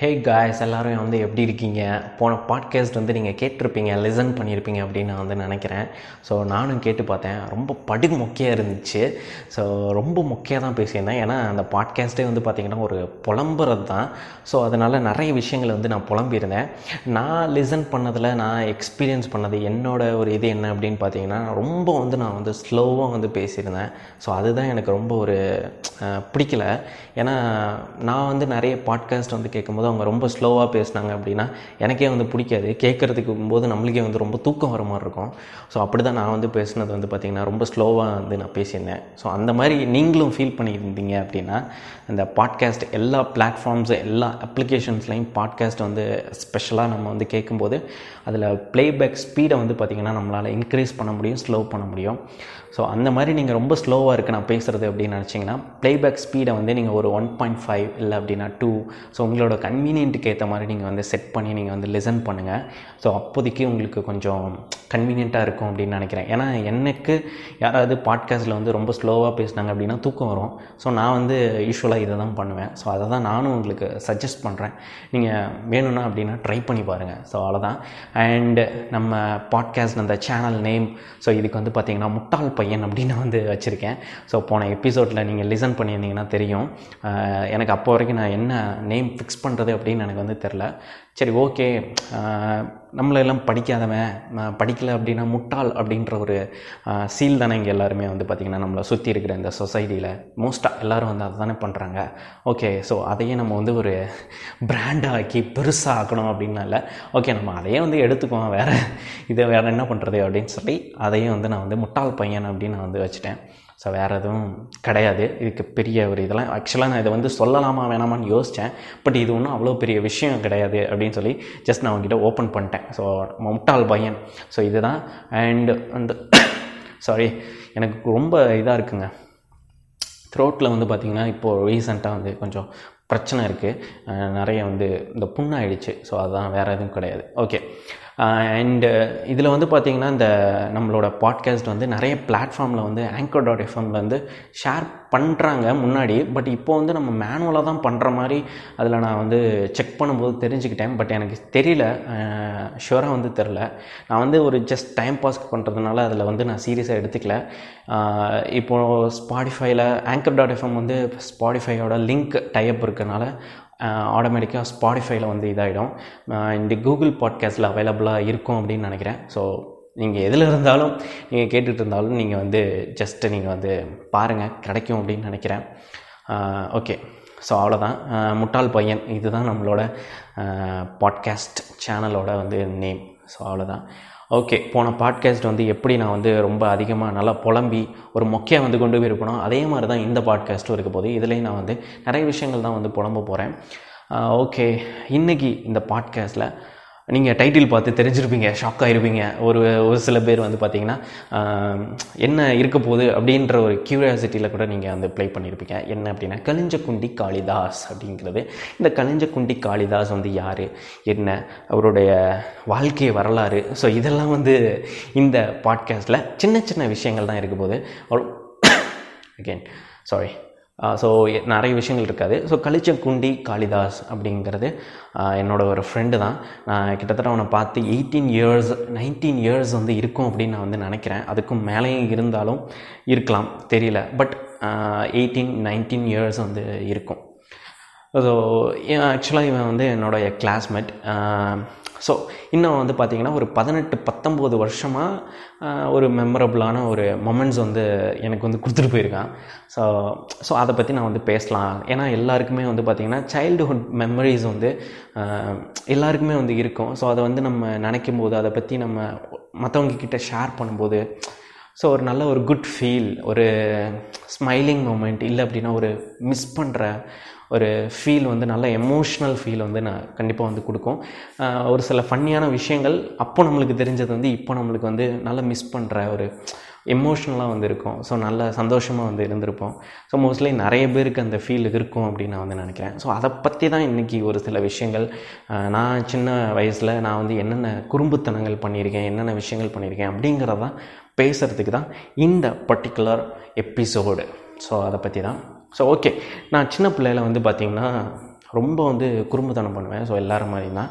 Hey guys எல்லோரும் வந்து எப்படி இருக்கீங்க? போன பாட்காஸ்ட் வந்து நீங்கள் கேட்டிருப்பீங்க லிசன் பண்ணியிருப்பீங்க அப்படின்னு நான் வந்து நினைக்கிறேன். ஸோ நானும் கேட்டு பார்த்தேன். ரொம்ப படுகு மொக்கையாக இருந்துச்சு. ஸோ ரொம்ப மொக்கையாக தான் பேசியிருந்தேன். ஏன்னா அந்த பாட்காஸ்ட்டே வந்து பார்த்திங்கன்னா ஒரு புலம்புறது தான். ஸோ அதனால் நிறைய விஷயங்களை வந்து நான் புலம்பியிருந்தேன். நான் லிசன் பண்ணதில் நான் எக்ஸ்பீரியன்ஸ் பண்ணது என்னோடய ஒரு இது என்ன அப்படின்னு பார்த்தீங்கன்னா ரொம்ப வந்து நான் வந்து ஸ்லோவாக வந்து பேசியிருந்தேன். ஸோ அதுதான் எனக்கு ரொம்ப ஒரு பிடிக்கல. ஏன்னா நான் வந்து நிறைய பாட்காஸ்ட் வந்து கேட்கும்போது அவங்க ரொம்ப ஸ்லோவாக பேசினாங்க அப்படின்னா எனக்கே வந்து பிடிக்காது. கேட்குறதுக்கு போது நம்மளுக்கே வந்து ரொம்ப தூக்கம் வர மாதிரி இருக்கும். ஸோ அப்படி தான் நான் வந்து பேசுனது வந்து பார்த்திங்கன்னா ரொம்ப ஸ்லோவாக வந்து நான் பேசியிருந்தேன். ஸோ அந்த மாதிரி நீங்களும் ஃபீல் பண்ணியிருந்தீங்க அப்படின்னா இந்த பாட்காஸ்ட் எல்லா பிளாட்ஃபார்ம்ஸு எல்லா அப்ளிகேஷன்ஸ்லையும் பாட்காஸ்ட் வந்து ஸ்பெஷலாக நம்ம வந்து கேட்கும்போது அதில் ப்ளேபேக் ஸ்பீடை வந்து பார்த்திங்கன்னா நம்மளால் இன்க்ரீஸ் பண்ண முடியும் ஸ்லோ பண்ண முடியும். ஸோ அந்த மாதிரி நீங்கள் ரொம்ப ஸ்லோவாக இருக்குது நான் பேசுகிறது அப்படின்னு நினச்சிங்கன்னா ப்ளேபேக் ஸ்பீடை வந்து நீங்கள் ஒரு ஒன் பாயிண்ட் ஃபைவ் இல்லை அப்படின்னா டூ ஸோ உங்களோட கன்வீனியன்ட்டுக்கு ஏற்ற மாதிரி நீங்கள் வந்து செட் பண்ணி நீங்கள் வந்து லிசன் பண்ணுங்கள் ஸோ அப்போதைக்கு உங்களுக்கு கொஞ்சம் கன்வீனியண்ட்டாக இருக்கும் அப்படின்னு நினைக்கிறேன். ஏன்னா எனக்கு யாராவது பாட்காஸ்ட்டில் வந்து ரொம்ப ஸ்லோவாக பேசினாங்க அப்படின்னா தூக்கம் வரும். ஸோ நான் வந்து யூஸ்வலாக இதை தான் பண்ணுவேன். ஸோ அதை தான் நானும் உங்களுக்கு சஜஸ்ட் பண்ணுறேன் நீங்கள் வேணும்னா அப்படின்னா ட்ரை பண்ணி பாருங்கள் ஸோ அவ்வளோதான் அண்ட் நம்ம பாட்காஸ்ட் அந்த சேனல் நேம் ஸோ இதுக்கு வந்து பார்த்திங்கன்னா முட்டாள் பையன் அப்படின்னு வந்து வச்சுருக்கேன். ஸோ போன எபிசோடில் நீங்கள் லிசன் பண்ணியிருந்தீங்கன்னா தெரியும். எனக்கு அப்போ வரைக்கும் நான் என்ன நேம் ஃபிக்ஸ் பண்ணுறது அப்படின்னு எனக்கு வந்து தெரில. சரி ஓகே. நம்மளெல்லாம் படிக்காதவன் நான் அப்படின்னா முட்டாள் அப்படின்ற ஒரு சீல் தானே இங்கே எல்லாருமே வந்து பார்த்திங்கன்னா நம்மளை சுற்றி இருக்கிற இந்த சொசைட்டியில் மோஸ்ட்டாக எல்லோரும் வந்து அதை தானே பண்ணுறாங்க ஓகே ஸோ அதையே நம்ம வந்து ஒரு பிராண்டாக ஆக்கி பெருசாக ஆக்கணும் அப்படின்னா இல்லை. ஓகே நம்ம அதையே வந்து எடுத்துக்குவோம். வேறு இதை வேறு என்ன பண்ணுறது அப்படின்னு சொல்லி அதையும் வந்து நான் வந்து முட்டாள் பையன் அப்படின்னு நான் வந்து வச்சுட்டேன். ஸோ வேறு எதுவும் கிடையாது. இதுக்கு பெரிய ஒரு இதெல்லாம் ஆக்சுவலாக நான் இதை வந்து சொல்லலாமா வேணாமான்னு யோசித்தேன் பட் இது ஒன்றும் அவ்வளோ பெரிய விஷயம் கிடையாது அப்படின்னு சொல்லி ஜஸ்ட் நான் அவங்ககிட்ட ஓப்பன் பண்ணிட்டேன். ஸோ முட்டாள் பையன். ஸோ இதுதான். அண்ட் அந்த சாரி எனக்கு ரொம்ப இதாக இருக்குங்க. த்ரோட்டில் வந்து பார்த்திங்கன்னா இப்போது ரீசெண்டாக வந்து கொஞ்சம் பிரச்சனை இருக்குது நிறைய வந்து இந்த புண்ணாயிடுச்சு. ஸோ அதுதான் வேறு எதுவும் கிடையாது. ஓகே அண்டு இதில் வந்து பார்த்திங்கன்னா இந்த நம்மளோட பாட்காஸ்ட் வந்து நிறைய பிளாட்ஃபார்மில் வந்து ஆங்கர் டாட் எஃப்எம்ல வந்து ஷேர் பண்ணுறாங்க முன்னாடி. பட் இப்போ வந்து நம்ம மேனுவலாக தான் பண்ணுற மாதிரி அதில் நான் வந்து செக் பண்ணும்போது தெரிஞ்சுக்கிட்டேன். பட் எனக்கு தெரியல. ஷுவராக வந்து தெரில நான் வந்து ஒரு ஜஸ்ட் டைம் பாஸ் பண்ணுறதுனால அதில் வந்து நான் சீரியஸாக எடுத்துக்கல. இப்போது ஸ்பாடிஃபைல ஆங்கர் டாட் எஃப்எம் வந்து ஸ்பாடிஃபையோட லிங்க் டைப் இருக்கனால ஆட்டோமேட்டிக்காக ஸ்பாடிஃபைல வந்து இதாகிடும் இந்த கூகுள் பாட்காஸ்ட்டில் அவைலபிளாக இருக்கும் அப்படின்னு நினைக்கிறேன். ஸோ நீங்கள் எதில் இருந்தாலும் நீங்கள் கேட்டுகிட்டு இருந்தாலும் நீங்கள் வந்து ஜஸ்ட்டு நீங்கள் வந்து பாருங்கள் கிடைக்கும் அப்படின்னு நினைக்கிறேன். ஓகே ஸோ அவ்வளோதான் முட்டாள் பையன். இதுதான் நம்மளோட பாட்காஸ்ட் சேனலோட வந்து நேம் ஸோ அவ்வளோதான் ஓகே போன பாட்காஸ்ட் வந்து எப்படி நான் வந்து ரொம்ப அதிகமாக நல்லா புலம்பி ஒரு மொக்கையாக வந்து கொண்டு போயிருப்பனோ அதே மாதிரி தான் இந்த பாட்காஸ்ட்டும் இருக்க போது. இதுலேயும் நான் வந்து நிறைய விஷயங்கள் தான் வந்து புலம்ப போகிறேன் ஓகே இன்றைக்கி இந்த பாட்காஸ்ட்டில் நீங்கள் டைட்டில் பார்த்து தெரிஞ்சிருப்பீங்க ஷாக் ஆகிருப்பீங்க ஒரு ஒரு சில பேர் வந்து பார்த்தீங்கன்னா என்ன இருக்க போகுது அப்படின்ற ஒரு கியூரியாசிட்டியில் கூட நீங்கள் வந்து ப்ளே பண்ணியிருப்பீங்க என்ன அப்படின்னா கலிஞ்சக்குண்டி காளிதாஸ் அப்படிங்கிறது. இந்த கலிஞ்சக்குண்டி காளிதாஸ் வந்து யார்? என்ன? அவருடைய வாழ்க்கை வரலாறு. ஸோ இதெல்லாம் வந்து இந்த பாட்காஸ்ட்டில் சின்ன சின்ன விஷயங்கள் தான் இருக்க போகுது. அகெயின் சாரி ஸோ நிறைய விஷயங்கள் இருக்காது. ஸோ கலிச்சங்குண்டி காளிதாஸ் அப்படிங்கிறது என்னோட ஒரு ஃப்ரெண்டு தான். நான் கிட்டத்தட்ட அவனை பார்த்து எயிட்டீன் இயர்ஸ் நைன்டீன் இயர்ஸ் வந்து இருக்கும் அப்படின்னு நான் வந்து நினைக்கிறேன். அதுக்கும் மேலேயும் இருந்தாலும் இருக்கலாம். தெரியல. பட் எயிட்டீன் நைன்டீன் இயர்ஸ் வந்து இருக்கும். ஸோ ஆக்சுவலாக இவன் வந்து என்னோடைய கிளாஸ்மேட் ஸோ இன்னும் வந்து பார்த்திங்கன்னா ஒரு பதினெட்டு பத்தொம்போது வருஷமாக ஒரு மெமரபுளான ஒரு மொமெண்ட்ஸ் வந்து எனக்கு வந்து கொடுத்துட்டு போயிருக்கான். ஸோ ஸோ அதை பற்றி நான் வந்து பேசலாம். ஏன்னா எல்லாருக்குமே வந்து பார்த்திங்கன்னா சைல்டுஹுட் மெமரிஸ் வந்து எல்லாருக்குமே வந்து இருக்கும். ஸோ அதை வந்து நம்ம நினைக்கும் போது அதை பற்றி நம்ம மற்றவங்க கிட்ட ஷேர் பண்ணும்போது ஸோ ஒரு நல்ல ஒரு குட் ஃபீல் ஒரு ஸ்மைலிங் மூமெண்ட் இல்லை அப்படின்னா ஒரு மிஸ் பண்ணுற ஒரு ஃபீல் வந்து நல்ல எமோஷ்னல் ஃபீல் வந்து நான் கண்டிப்பாக வந்து கொடுக்கும். ஒரு சில ஃபன்னியான விஷயங்கள் அப்போ நம்மளுக்கு தெரிஞ்சது வந்து இப்போ நம்மளுக்கு வந்து நல்லா மிஸ் பண்ணுற ஒரு எமோஷ்னலாக வந்து இருக்கும். ஸோ நல்ல சந்தோஷமாக வந்து இருந்திருப்போம். ஸோ மோஸ்ட்லி நிறைய பேருக்கு அந்த ஃபீல் இருக்கும் அப்படின்னு நான் வந்து நினைக்கிறேன். ஸோ அதை பற்றி தான் இன்றைக்கி ஒரு சில விஷயங்கள் நான் சின்ன வயசில் நான் வந்து என்னென்ன குறும்புத்தனங்கள் பண்ணியிருக்கேன் என்னென்ன விஷயங்கள் பண்ணியிருக்கேன் அப்படிங்கிறதான் பேசுகிறதுக்கு தான் இந்த பர்டிகுலர் எபிசோடு ஸோ அதை பற்றி தான். ஸோ ஓகே நான் சின்ன பிள்ளையில வந்து பார்த்திங்கன்னா ரொம்ப வந்து குறும்புத்தனம் பண்ணுவேன். ஸோ எல்லோரும் மாதிரி தான்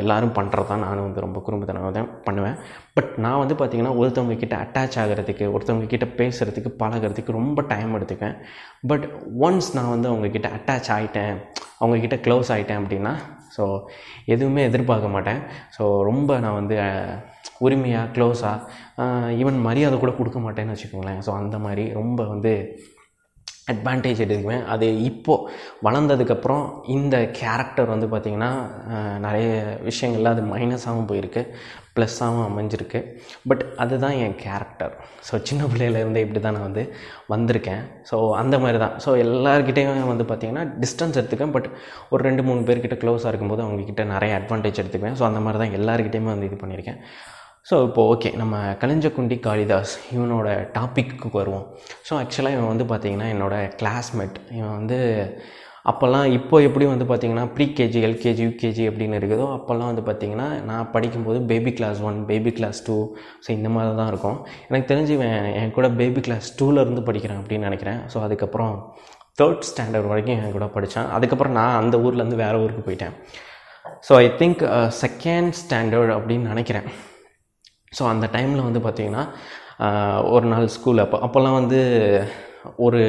எல்லோரும் பண்ணுறது தான் நானும் வந்து ரொம்ப குறும்புத்தனம் தான் பண்ணுவேன். பட் நான் வந்து பார்த்திங்கன்னா ஒருத்தவங்க கிட்ட அட்டாச் ஆகிறதுக்கு ஒருத்தவங்க கிட்ட பேசுகிறதுக்கு பழகிறதுக்கு ரொம்ப டைம் எடுத்துக்கேன் பட் ஒன்ஸ் நான் வந்து அவங்கக்கிட்ட அட்டாச் ஆகிட்டேன் அவங்கக்கிட்ட க்ளோஸ் ஆகிட்டேன் அப்படின்னா ஸோ எதுவுமே எதிர்பார்க்க மாட்டேன். ஸோ ரொம்ப நான் வந்து உரிமையாக க்ளோஸாக ஈவன் மரியாதை கூட கொடுக்க மாட்டேன்னு வச்சுக்கோங்களேன். ஸோ அந்த மாதிரி ரொம்ப வந்து அட்வான்டேஜ் எடுத்துக்குவேன் அது இப்போது வளர்ந்ததுக்கப்புறம் இந்த கேரக்டர் வந்து பார்த்திங்கன்னா நிறைய விஷயங்கள்ல அது மைனஸாகவும் போயிருக்கு ப்ளஸ்ஸாகவும் அமைஞ்சிருக்கு. பட் அதுதான் என் கேரக்டர் ஸோ சின்ன பிள்ளையிலேருந்து இப்படி தான் நான் வந்து வந்திருக்கேன். ஸோ அந்த மாதிரி தான் ஸோ எல்லாருக்கிட்டேயும் வந்து பார்த்திங்கன்னா டிஸ்டன்ஸ் எடுத்துக்கேன் பட் ஒரு ரெண்டு மூணு பேர்கிட்ட க்ளோஸாக இருக்கும்போது அவங்கக்கிட்ட நிறைய அட்வான்டேஜ் எடுத்துக்குவேன். ஸோ அந்த மாதிரி தான் எல்லாருக்கிட்டேயுமே வந்து இது பண்ணியிருக்கேன். ஸோ இப்போது ஓகே நம்ம கலிஞ்சக்குண்டி காளிதாஸ் இவனோட டாப்பிக்கு வருவோம். ஸோ ஆக்சுவலாக இவன் வந்து பார்த்திங்கன்னா என்னோட கிளாஸ்மேட் இவன் வந்து அப்போல்லாம் இப்போ எப்படி வந்து பார்த்திங்கன்னா ப்ரீகேஜி எல்கேஜி யூகேஜி அப்படின்னு இருக்குதோ அப்போல்லாம் வந்து பார்த்திங்கன்னா நான் படிக்கும்போது baby class one baby class two so இந்த மாதிரி தான் இருக்கும். எனக்கு தெரிஞ்சு இவன் என் கூட பேபி கிளாஸ் டூலேருந்து படிக்கிறான் அப்படின்னு நினைக்கிறேன். ஸோ அதுக்கப்புறம் தேர்ட் ஸ்டாண்டர்ட் வரைக்கும் என் கூட படித்தேன் அதுக்கப்புறம் நான் அந்த ஊர்லேருந்து வேறு ஊருக்கு போயிட்டேன். So I think second standard அப்படின்னு நினைக்கிறேன். ஸோ அந்த டைமில் வந்து பார்த்திங்கன்னா ஒரு நாள் ஸ்கூல் அப்போ அப்போல்லாம் வந்து ஒரு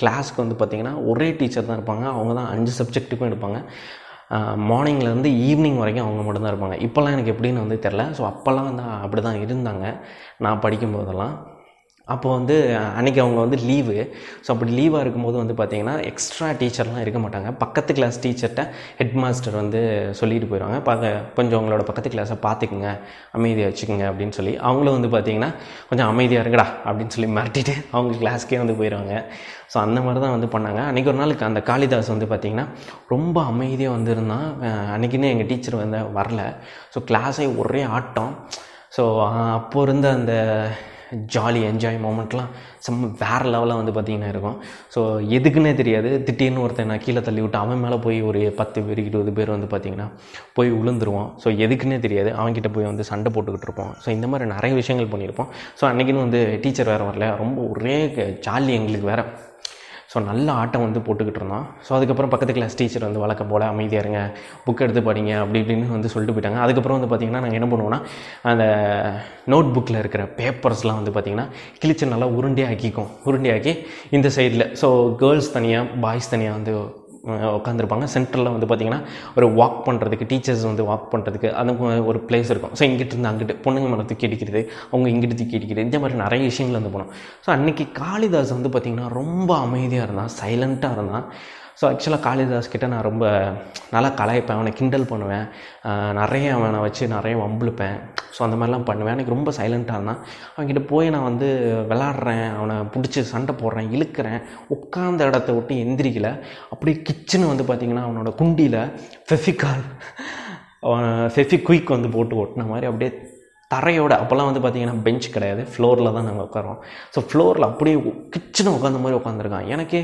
கிளாஸ்க்கு வந்து பார்த்திங்கன்னா ஒரே டீச்சர் தான் இருப்பாங்க. அவங்க தான் அஞ்சு சப்ஜெக்ட்டுக்கும் எடுப்பாங்க. மார்னிங்லேருந்து ஈவினிங் வரைக்கும் அவங்க மட்டும்தான் இருப்பாங்க. இப்போல்லாம் எனக்கு எப்படின்னு வந்து தெரில ஸோ அப்போல்லாம் வந்து அப்படி தான் இருந்தாங்க. நான் படிக்கும்போதெல்லாம். அப்போ வந்து அன்றைக்கி அவங்க வந்து லீவு ஸோ அப்படி லீவாக இருக்கும்போது வந்து பார்த்திங்கன்னா எக்ஸ்ட்ரா டீச்சர்லாம் இருக்க மாட்டாங்க. பக்கத்து கிளாஸ் டீச்சர்கிட்ட ஹெட் மாஸ்டர் வந்து சொல்லிட்டு போயிடுவாங்க பார்க்க கொஞ்சம் அவங்களோட பக்கத்து கிளாஸை பார்த்துக்குங்க அமைதியாக வச்சுக்கோங்க அப்படின்னு சொல்லி. அவங்களும் வந்து பார்த்திங்கன்னா கொஞ்சம் அமைதியாக இருங்கடா அப்படின்னு சொல்லி மிரட்டிட்டு அவங்க கிளாஸ்க்கே வந்து போயிடுவாங்க ஸோ அந்த மாதிரி தான் வந்து பண்ணாங்க. அன்றைக்கி ஒரு நாளுக்கு அந்த காளிதாஸ் வந்து பார்த்திங்கன்னா ரொம்ப அமைதியாக வந்திருந்தான். அன்றைக்கின்னு எங்கள் டீச்சர் வந்து வரல. ஸோ கிளாஸே ஒரே ஆட்டம். ஸோ அப்போ இருந்த அந்த ஜாலி என்ஜாய் மூமெண்ட்லாம் செம்ம வேறு லெவலில் வந்து பார்த்திங்கன்னா இருக்கும். ஸோ எதுக்குன்னே தெரியாது. திடீர்னு ஒருத்தன் நான் கீழே தள்ளி விட்டு அவன் மேலே போய் ஒரு பத்து பேர் இருபது பேர் வந்து பார்த்திங்கன்னா போய் விழுந்துருவான் ஸோ எதுக்குன்னே தெரியாது. அவன்கிட்ட போய் வந்து சண்டை போட்டுக்கிட்டு இருப்போம் ஸோ இந்த மாதிரி நிறைய விஷயங்கள் பண்ணியிருப்போம் ஸோ அன்றைக்கின்னு வந்து டீச்சர் வேறு வரல. ரொம்ப ஒரே ஜாலி எங்களுக்கு வேறு. ஸோ நல்ல ஆட்டம் வந்து போட்டுக்கிட்டு இருந்தோம் ஸோ அதுக்கப்புறம் பக்கத்து கிளாஸ் டீச்சர் வந்து வழக்கம் போல் அமைதியாக இருங்க. புக் எடுத்து படிங்க அப்படி இப்படின்னு வந்து சொல்லிட்டு போயிட்டாங்க. அதுக்கப்புறம் வந்து பார்த்திங்கன்னா நாங்கள் என்ன பண்ணுவோன்னா அந்த நோட் புக்கில் இருக்கிற பேப்பர்ஸ்லாம் வந்து பார்த்திங்கன்னா கிழிச்சு நல்லா உருண்டையாக்கிக்கும் உருண்டையாக்கி இந்த சைடில் ஸோ கேர்ள்ஸ் தனியாக பாய்ஸ் தனியாக வந்து உட்காந்துருப்பாங்க சென்டரில் வந்து பார்த்திங்கன்னா ஒரு வாக் பண்ணுறதுக்கு டீச்சர்ஸ் வந்து வாக் பண்ணுறதுக்கு அந்த ஒரு பிளேஸ் இருக்கும். ஸோ இங்கிட்டு இருந்து அங்கிட்டு பொண்ணுங்க மேலே தூக்கி அடிக்கிறது அவங்க இங்கிட்டு தூக்கி அடிக்கிறது இந்த மாதிரி நிறைய விஷயங்கள் வந்து போனோம். ஸோ அன்றைக்கி காளிதாஸ் வந்து பார்த்திங்கன்னா ரொம்ப அமைதியாக இருந்தான் சைலண்ட்டாக இருந்தான். ஸோ ஆக்சுவலாக காளிதாஸ் கிட்ட நான் ரொம்ப நல்லா கலாய்ப்பேன். அவனை கிண்டல் பண்ணுவேன். நிறைய அவனை வச்சு நிறைய வம்பிழுப்பேன். ஸோ அந்த மாதிரிலாம் பண்ணுவேன். எனக்கு ரொம்ப சைலண்ட்டாக இருந்தான். அவன்கிட்ட போய் நான் வந்து விளாட்றேன். அவனை பிடிச்சி சண்டை போடுறேன் இழுக்கிறேன். உட்காந்த இடத்த விட்டு எந்திரிக்கல. அப்படியே கிச்சனு வந்து பார்த்திங்கன்னா அவனோட குண்டியில் ஃபெஃபிகால் ஃபெஃபிக்விக் வந்து போட்டு ஒட்டின மாதிரி அப்படியே தரையோட அப்போல்லாம் வந்து பார்த்தீங்கன்னா பெஞ்ச் கிடையாது. ஃப்ளோரில் தான் நாங்கள் உட்காரோம் ஸோ ஃப்ளோரில் அப்படியே கிச்சனை உட்காந்த மாதிரி உட்காந்துருக்கான் எனக்கே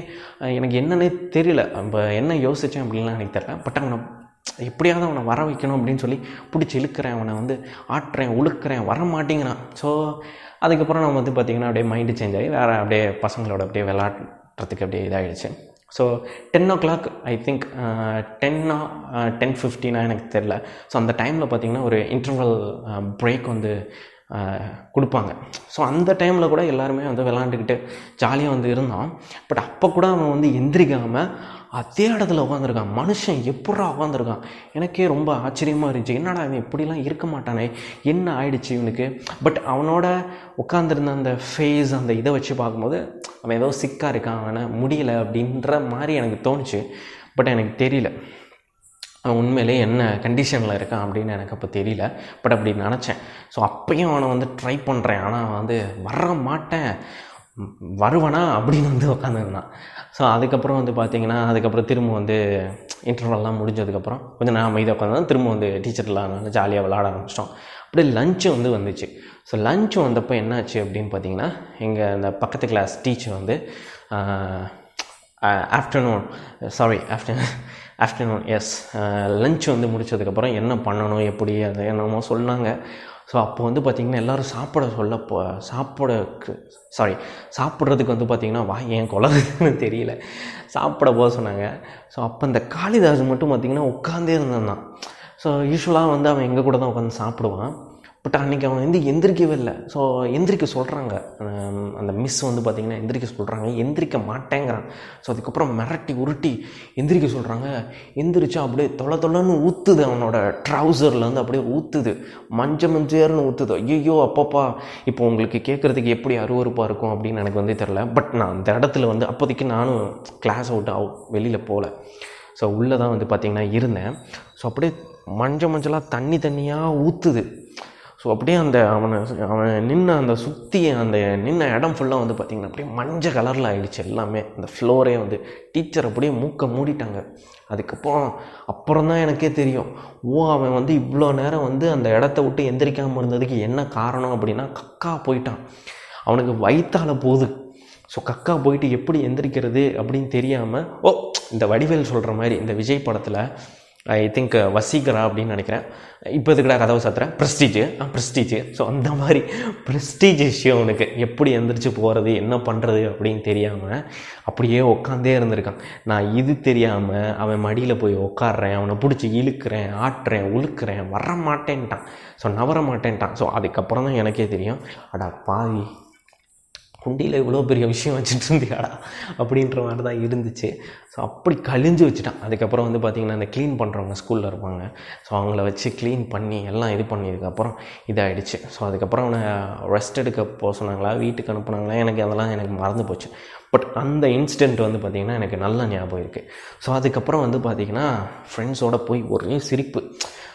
எனக்கு என்னன்னே தெரியல. இப்போ என்ன யோசித்தேன் அப்படின்லாம் எனக்கு தெரியல. பட் அவனை எப்படியாவது அவனை வர வைக்கணும் அப்படின்னு சொல்லி பிடிச்சி இழுக்கிறேன். அவனை வந்து ஆட்டுறேன் உழுக்கிறேன் வர மாட்டேங்கிறான். ஸோ அதுக்கப்புறம் நம்ம வந்து பார்த்திங்கன்னா அப்படியே மைண்டு சேஞ்ச் ஆகி வேறு அப்படியே பசங்களோட அப்படியே விளாட்றதுக்கு அப்படியே இதாகிடுச்சு so ten o'clock I think டென்னா ten ஃபிஃப்டினா எனக்கு தெரில ஸோ அந்த டைமில் பார்த்தீங்கன்னா ஒரு இன்டர்வல் பிரேக் uh, வந்து uh, கொடுப்பாங்க. ஸோ அந்த டைமில் கூட எல்லாருமே வந்து விளாண்டுக்கிட்டு ஜாலியாக வந்து இருந்தோம். பட் அப்போ கூட அவன் வந்து எந்திரிக்காமல் அதே இடத்துல உட்காந்துருக்கான் மனுஷன் எப்படா உட்காந்துருக்கான் எனக்கே ரொம்ப ஆச்சரியமாக இருந்துச்சு. என்னடா இவன் இப்படிலாம் இருக்க மாட்டானே? என்ன ஆயிடுச்சு இவனுக்கு? பட் அவனோட உட்காந்துருந்த அந்த ஃபேஸ் அந்த இதை வச்சு பார்க்கும்போது அவன் ஏதோ சிக்காக இருக்கான். அவனை முடியல அப்படின்ற மாதிரி எனக்கு தோணுச்சு. பட் எனக்கு தெரியல. அவன் உண்மையிலே என்ன கண்டிஷனில் இருக்கான் அப்படின்னு எனக்கு அப்போ தெரியல. பட் அப்படி நினச்சேன். ஸோ அப்பையும் அவனை வந்து ட்ரை பண்ணுறேன் ஆனால் அவன் வந்து வர மாட்டேன். வருவனா அப்படின்னு வந்து உட்காந்துருந்தான் ஸோ அதுக்கப்புறம் வந்து பார்த்தீங்கன்னா அதுக்கப்புறம் திரும்ப வந்து இன்டர்வல்லாம் முடிஞ்சதுக்கப்புறம் கொஞ்சம் நான் அமைதியாக உட்காந்து திரும்ப வந்து டீச்சர்லாம் நல்லா ஜாலியாக விளாட ஆரம்பிச்சிட்டோம். அப்படியே லஞ்சு வந்து வந்துச்சு. ஸோ லஞ்சு வந்தப்போ என்னாச்சு அப்படின்னு பார்த்தீங்கன்னா எங்கள் அந்த பக்கத்து கிளாஸ் டீச்சர் வந்து afternoon sorry afternoon afternoon yes lunch வந்து முடிச்சதுக்கப்புறம் என்ன பண்ணணும் எப்படி அது என்னமோ சொன்னாங்க. ஸோ அப்போ வந்து பார்த்திங்கன்னா எல்லோரும் சாப்பிட சொல்ல போ சாப்பிட சாரி சாப்பிட்றதுக்கு வந்து பார்த்திங்கன்னா வா என் குழந்தைன்னு தெரியல. சாப்பிட போக சொன்னாங்க. ஸோ அப்போ இந்த காளிதாஸ் மட்டும் பார்த்திங்கன்னா உட்காந்தே இருந்தான். தான் ஸோ யூஸ்வலாக வந்து அவன் எங்கள் கூட தான் உட்காந்து சாப்பிடுவான். பட் அன்றைக்கி அவன் வந்து எந்திரிக்கவே இல்லை. ஸோ எந்திரிக்க சொல்கிறாங்க அந்த மிஸ் வந்து பார்த்திங்கன்னா எந்திரிக்க சொல்கிறாங்க எந்திரிக்க மாட்டேங்கிறான். ஸோ அதுக்கப்புறம் மிரட்டி உருட்டி எந்திரிக்க சொல்கிறாங்க எந்திரிச்சா அப்படியே தொலை தொலைன்னு ஊற்றுது அவனோட ட்ரௌசர்லேருந்து அப்படியே ஊற்றுது மஞ்ச மஞ்சேர்னு ஊற்றுது ஐயோ அப்பப்பா. இப்போ உங்களுக்கு கேட்குறதுக்கு எப்படி அருவறுப்பாக இருக்கும் அப்படின்னு எனக்கு வந்து தெரில பட் நான் அந்த இடத்துல வந்து அப்போதைக்கு நானும் கிளாஸ் அவுட் ஆகும் வெளியில் போகல ஸோ உள்ளே தான் வந்து பார்த்திங்கன்னா இருந்தேன். ஸோ அப்படியே மஞ்ச மஞ்சளாக தண்ணி தண்ணியாக ஊற்றுது ஸோ அப்படியே அந்த அவனை அவன் நின்ன அந்த சுற்றி அந்த நின்ன இடம் ஃபுல்லாக வந்து பார்த்திங்கன்னா அப்படியே மஞ்சள் கலரில் ஆகிடுச்சு எல்லாமே. அந்த ஃப்ளோரே வந்து டீச்சர் அப்படியே மூக்க மூடிட்டாங்க. அதுக்கப்புறம் அப்புறம் தான் எனக்கே தெரியும். ஓ அவன் வந்து இவ்வளோ நேரம் வந்து அந்த இடத்த விட்டு எந்திரிக்காமல் இருந்ததுக்கு என்ன காரணம் அப்படின்னா கக்கா போயிட்டான். அவனுக்கு வயிற்றால் போகுது. ஸோ கக்கா போயிட்டு எப்படி எந்திரிக்கிறது அப்படின்னு தெரியாமல் ஓ இந்த வடிவேல் சொல்கிற மாதிரி இந்த விஜய் படத்தில் ஐ திங்க் uh, வசீகரா அப்படின்னு நினைக்கிறேன். இப்போ இதுக்கடா கதவை சாத்துறேன் ப்ரெஸ்டீஜ் ஆ ப்ரெஸ்டீஜ் ஸோ அந்த மாதிரி ப்ரெஸ்டீஜ் விஷயம் அவனுக்கு. எப்படி எந்திரிச்சு போகிறது என்ன பண்ணுறது அப்படின்னு தெரியாமல் அப்படியே உட்காந்தே இருந்திருக்கான். நான் இது தெரியாமல் அவன் மடியில் போய் உட்காடுறேன் அவனை பிடிச்சி இழுக்கிறேன் ஆட்டுறேன் உழுக்கிறேன். வர மாட்டேன்ட்டான் ஸோ நவர மாட்டேன்ட்டான் ஸோ அதுக்கப்புறம் தான் எனக்கே தெரியும். அடா பாவி. குண்டியில் இவ்வளோ பெரிய விஷயம் வச்சுட்டு இருந்தியாடா? அப்படின்ற மாதிரி தான் இருந்துச்சு. ஸோ அப்படி கழிஞ்சு வச்சுட்டான். அதுக்கப்புறம் வந்து பார்த்திங்கன்னா அந்த க்ளீன் பண்ணுறவங்க ஸ்கூலில் இருப்பாங்க. ஸோ அவங்கள வச்சு க்ளீன் பண்ணி எல்லாம் இது பண்ணதுக்கப்புறம் இதாகிடுச்சு ஸோ அதுக்கப்புறம் அவனை ரெஸ்ட் எடுக்க போக சொன்னாங்களா? வீட்டுக்கு அனுப்புனாங்களா? எனக்கு அதெல்லாம் எனக்கு மறந்து போச்சு. பட் அந்த இன்சிடெண்ட் வந்து பார்த்திங்கன்னா எனக்கு நல்ல ஞாபகம் இருக்குது ஸோ அதுக்கப்புறம் வந்து பார்த்திங்கன்னா ஃப்ரெண்ட்ஸோடு போய் ஒரே சிரிப்பு.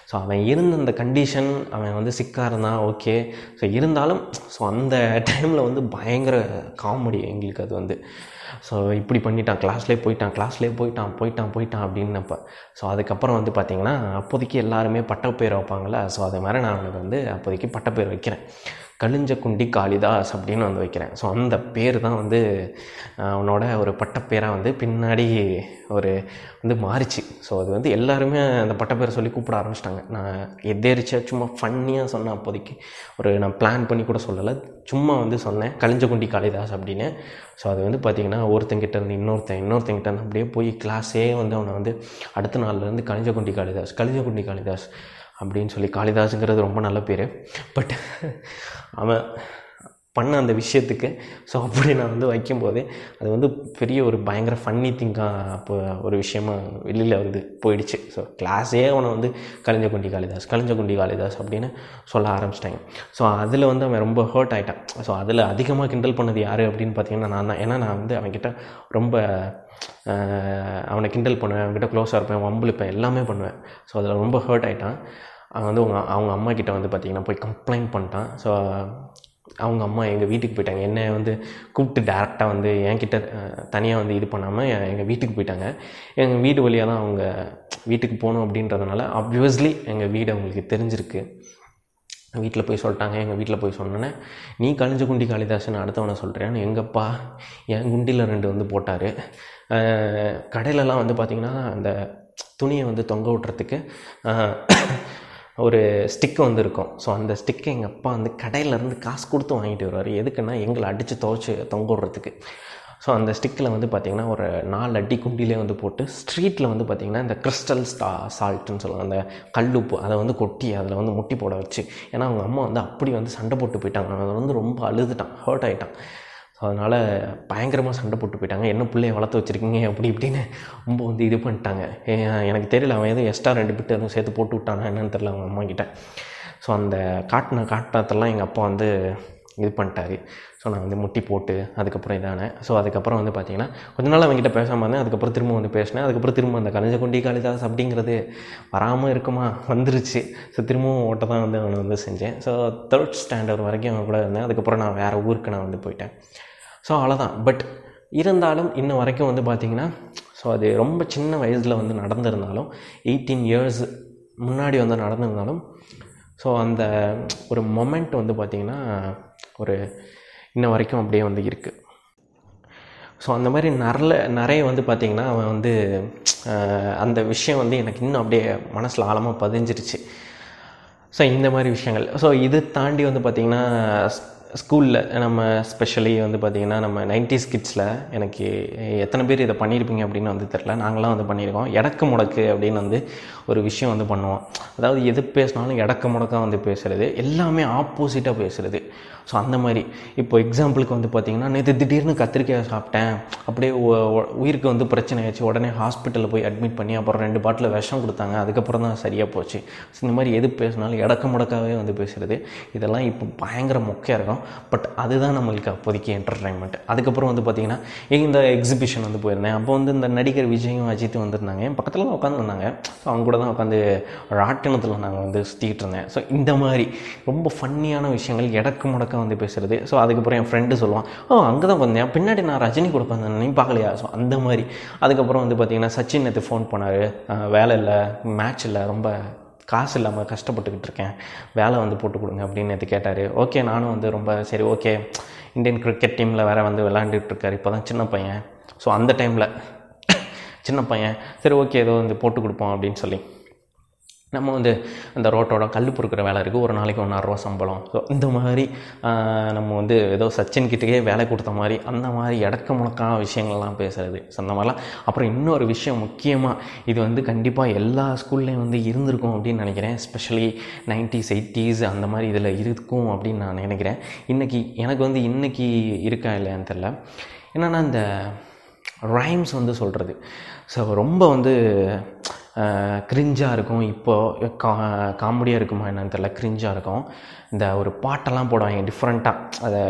ஸோ அவன் இருந்த அந்த கண்டிஷன் அவன் வந்து சிக்காக இருந்தான் ஓகே ஸோ இருந்தாலும் ஸோ அந்த டைமில் வந்து பயங்கர காமெடி எங்களுக்கு அது வந்து. ஸோ இப்படி பண்ணிட்டான் கிளாஸ்லேயே போயிட்டான் கிளாஸ்லேயே போயிட்டான் போயிட்டான் போயிட்டான் அப்படின்னப்ப ஸோ அதுக்கப்புறம் வந்து பார்த்திங்கன்னா அப்போதைக்கு எல்லாருமே பட்டப்பேர் வைப்பாங்களே ஸோ அதே மாதிரி நான் அவனுக்கு வந்து அப்போதைக்கு பட்டப்பேர் வைக்கிறேன். கழிஞ்ச குண்டி காளிதாஸ் அப்படின்னு வந்து வைக்கிறேன். ஸோ அந்த பேர் தான் வந்து அவனோட ஒரு பட்டப்பேராக வந்து பின்னாடி ஒரு வந்து மாறிச்சு. ஸோ அது வந்து எல்லாருமே அந்த பட்டப்பேரை சொல்லி கூப்பிட ஆரம்பிச்சிட்டாங்க. நான் எதேரிச்சா சும்மா ஃபன்னியாக சொன்னேன் அப்போதைக்கு. ஒரு நான் பிளான் பண்ணி கூட சொல்லலை. சும்மா வந்து சொன்னேன் கழிஞ்ச குண்டி காளிதாஸ் அப்படின்னு. ஸோ அது வந்து பார்த்திங்கன்னா ஒருத்தங்கிட்ட இருந்து இன்னொருத்தன் இன்னொருத்தங்கிட்ட இருந்து அப்படியே போய் கிளாஸே வந்து அவனை வந்து அடுத்த நாள்லேருந்து கழிஞ்ச குண்டி காளிதாஸ் கழிஞ்ச குண்டி காளிதாஸ். அப்படின்னு சொல்லி காளிதாஸுங்கிறது ரொம்ப நல்ல பேர். பட் அவன் பண்ண அந்த விஷயத்துக்கு ஸோ அப்படி நான் வந்து வைக்கும்போது அது வந்து பெரிய ஒரு பயங்கர ஃபன்னி திங்காக அப்போ ஒரு விஷயமா வெளியில் வந்து போயிடுச்சு. ஸோ கிளாஸே அவனை வந்து கலிஞ்சகுண்டி காளிதாஸ் கலிஞ்சகுண்டி காளிதாஸ் அப்படின்னு சொல்ல ஆரம்பிச்சிட்டாங்க. ஸோ அதில் வந்து அவன் ரொம்ப ஹர்ட் ஆகிட்டான் ஸோ அதில் அதிகமாக கிண்டல் பண்ணது யார் அப்படின்னு பார்த்தீங்கன்னா நான் தான். ஏன்னா நான் வந்து அவன்கிட்ட ரொம்ப அவனை கிண்டல் பண்ணுவேன் அவன்கிட்ட க்ளோஸாக இருப்பேன் வம்பிழுப்பேன் எல்லாமே பண்ணுவேன். ஸோ அதில் ரொம்ப ஹர்ட் ஆகிட்டான் அவன் வந்து அவங்க அவங்க அம்மா கிட்ட வந்து பார்த்திங்கன்னா போய் கம்ப்ளைண்ட் பண்ணிட்டான். ஸோ அவங்க அம்மா எங்கள் வீட்டுக்கு போயிட்டாங்க. என்னை வந்து கூப்பிட்டு டேரெக்டாக வந்து என்கிட்ட தனியாக வந்து இது பண்ணாமல் எங்கள் வீட்டுக்கு போயிட்டாங்க. எங்கள் வீடு வழியாக தான் அவங்க வீட்டுக்கு போகணும் அப்படின்றதுனால ஆப்வியஸ்லி எங்கள் வீடு அவங்களுக்கு தெரிஞ்சிருக்கு. வீட்டில் போய் சொல்லிட்டாங்க எங்கள் வீட்டில் போய் சொன்னோன்னே நீ கழிஞ்ச குண்டி காளிதாசன் அடுத்தவனை சொல்கிறேன்னு எங்கப்பா? என் குண்டியில் ரெண்டு வந்து போட்டார். கடையிலலாம் வந்து பார்த்திங்கன்னா அந்த துணியை வந்து தொங்க விட்றதுக்கு ஒரு ஸ்டிக்கு வந்து இருக்கும். ஸோ அந்த ஸ்டிக்கை எங்கள் அப்பா வந்து கடையிலேருந்து காசு கொடுத்து வாங்கிட்டு வருவார். எதுக்குன்னா எங்களை அடித்து துவைச்சி தொங்க விட்றதுக்கு. ஸோ அந்த ஸ்டிக்கில் வந்து பார்த்திங்கன்னா ஒரு நாலு அடி குண்டிலே வந்து போட்டு ஸ்ட்ரீட்டில் வந்து பார்த்திங்கன்னா இந்த கிறிஸ்டல் ஸ்டா சால்ட்டுன்னு சொல்லுவாங்க அந்த கல்லுப்பு அதை வந்து கொட்டி அதில் வந்து முட்டி போட வச்சு. ஏன்னா அவங்க அம்மா வந்து அப்படி வந்து சண்டை போட்டு போயிட்டாங்க. அவன் வந்து ரொம்ப அழுதுட்டான் ஹர்ட் ஆகிட்டான் ஸோ அதனால் பயங்கரமாக சண்டை போட்டு போயிட்டாங்க. என்ன பிள்ளைய வளர்த்து வச்சுருக்கீங்க? அப்படி இப்படின்னு ரொம்ப வந்து இது பண்ணிட்டாங்க. எனக்கு தெரியல அவன் எதுவும் எக்ஸ்ட்ரா ரெண்டு பிட்டு எதுவும் சேர்த்து போட்டு விட்டானா என்னன்னு தெரில அவங்க அம்மாக்கிட்ட ஸோ அந்த காட்டின காட்டினத்தெல்லாம் எங்கள் அப்பா வந்து இது பண்ணிட்டாரு. ஸோ நான் வந்து முட்டி போட்டு அதுக்கப்புறம் இதானேன் ஸோ அதுக்கப்புறம் வந்து பார்த்தீங்கன்னா கொஞ்ச நாள் அவங்ககிட்ட பேசாமல் இருந்தேன். அதுக்கப்புறம் திரும்ப வந்து பேசினேன். அதுக்கப்புறம் திரும்ப அந்த கலைஞ்ச குண்டி காளிதாஸ் அப்படிங்கிறது வராமல் இருக்குமா? வந்துருச்சு. ஸோ திரும்பவும் ஓட்ட தான் வந்து அவனை வந்து செஞ்சேன். ஸோ தேர்ட் ஸ்டாண்டர்ட் வரைக்கும் அவன் கூட இருந்தேன். அதுக்கப்புறம் நான் வேறு ஊருக்கு நான் வந்து போயிட்டேன். ஸோ அவ்வளோதான் பட் இருந்தாலும் இன்ன வரைக்கும் வந்து பார்த்திங்கன்னா ஸோ அது ரொம்ப சின்ன வயசில் வந்து நடந்திருந்தாலும் எயிட்டீன் இயர்ஸ் முன்னாடி வந்து நடந்திருந்தாலும் ஸோ அந்த ஒரு மொமெண்ட் வந்து பார்த்திங்கன்னா ஒரு இன்ன வரைக்கும் அப்படியே வந்து இருக்குது ஸோ அந்த மாதிரி நிறைய நிறைய வந்து பார்த்திங்கன்னா அவன் வந்து அந்த விஷயம் வந்து எனக்கு இன்னும் அப்படியே மனசில் ஆழமாக பதிஞ்சிருச்சு. ஸோ இந்த மாதிரி விஷயங்கள். ஸோ இது தாண்டி வந்து பார்த்திங்கன்னா ஸ்கூலில் நம்ம ஸ்பெஷலி வந்து பார்த்திங்கன்னா நம்ம நைன்டிஸ் கிட்ஸில் எனக்கு எத்தனை பேர் இதை பண்ணியிருப்பீங்க அப்படின்னு வந்து தெரில நாங்களாம் வந்து பண்ணியிருக்கோம். எடக்கு முடக்கு அப்படின்னு வந்து ஒரு விஷயம் வந்து பண்ணுவோம். அதாவது எது பேசினாலும் எடக்கு முடக்காக வந்து பேசுகிறது எல்லாமே ஆப்போசிட்டாக பேசுகிறது ஸோ அந்த மாதிரி. இப்போ எக்ஸாம்பிளுக்கு வந்து பார்த்திங்கன்னா நேற்று திடீர்னு கத்திரிக்காய் சாப்பிட்டேன். அப்படியே உயிருக்கு வந்து பிரச்சனை ஆயிடுச்சு. உடனே ஹாஸ்பிட்டலில் போய் அட்மிட் பண்ணி அப்புறம் ரெண்டு பாட்டில் விஷம் கொடுத்தாங்க. அதுக்கப்புறம் தான் சரியாக போச்சு. ஸோ இந்த மாதிரி எது பேசினாலும் எடக்க முடக்காவே வந்து பேசுகிறது இதெல்லாம் இப்போ பயங்கர மொக்கையாக இருக்கும். பட் அதுதான் நம்மளுக்கு அப்போதைக்கு என்டர்டைன்மெண்ட் அதுக்கப்புறம் வந்து பார்த்திங்கன்னா இந்த எக்ஸிபிஷன் வந்து போயிருந்தேன். அப்போ வந்து இந்த நடிகர் விஜயும் அஜித்தும் வந்திருந்தாங்க. என் பக்கத்தில் தான் உட்காந்துருந்தாங்க ஸோ அவங்க கூட தான் உட்காந்து ராட்டினத்தில் நாங்கள் வந்து சுற்றிக்கிட்டு இருந்தேன். ஸோ இந்த மாதிரி ரொம்ப ஃபன்னியான விஷயங்கள் இடக்கு முடக்க வந்து பேசுகிறது ஸோ அதுக்கப்புறம் என் ஃப்ரெண்டு சொல்லுவான் ஓ அங்கே தான் வந்தேன் பின்னாடி நான் ரஜினி கூட பார்த்தேன் நீ பார்க்கலையா? ஸோ அந்த மாதிரி. அதுக்கப்புறம் வந்து பார்த்திங்கன்னா சச்சின் நேற்று ஃபோன் பண்ணார். வேலை இல்லை. மேட்ச் இல்லை. ரொம்ப காசு இல்லாமல் கஷ்டப்பட்டுக்கிட்டு இருக்கேன். வேலை வந்து போட்டு கொடுங்க அப்படின்னு நேற்று கேட்டார். ஓகே நானும் வந்து ரொம்ப சரி ஓகே இந்தியன் கிரிக்கெட் டீமில் வேறு வந்து விளாண்டுட்டுருக்காரு இப்போ தான் சின்ன பையன். ஸோ அந்த டைமில் சின்ன பையன் சரி ஓகே ஏதோ வந்து போட்டு கொடுப்போம் அப்படின்னு சொல்லி. நம்ம வந்து அந்த ரோட்டோட கல் பொறுக்கிற வேலை இருக்குது ஒரு நாளைக்கு ஒன்றாயிரரூவா சம்பளம். ஸோ இந்த மாதிரி நம்ம வந்து ஏதோ சச்சின் கிட்டேயே வேலை கொடுத்த மாதிரி அந்த மாதிரி இடக்க முழக்கான விஷயங்கள்லாம் பேசுகிறது ஸோ அந்த மாதிரிலாம். அப்புறம் இன்னொரு விஷயம் முக்கியமாக இது வந்து கண்டிப்பாக எல்லா ஸ்கூல்லையும் வந்து இருந்திருக்கும் அப்படின்னு நினைக்கிறேன். ஸ்பெஷலி நைன்டிஸ் எயிட்டிஸ் அந்த மாதிரி இதில் இருக்கும் அப்படின்னு நான் நினைக்கிறேன். இன்றைக்கி எனக்கு வந்து இன்றைக்கி இருக்கா இல்லையான்னு தெரில என்னென்னா இந்த ரைம்ஸ் வந்து சொல்கிறது ஸோ ரொம்ப வந்து க்ரிஞ்சாக இருக்கும். இப்போது கா காமெடியாக இருக்குமா என்னன்னு தெரில க்ரிஞ்சாக இருக்கும். இந்த ஒரு பாட்டெல்லாம் போடுவாங்க டிஃப்ரெண்ட்டாக அதை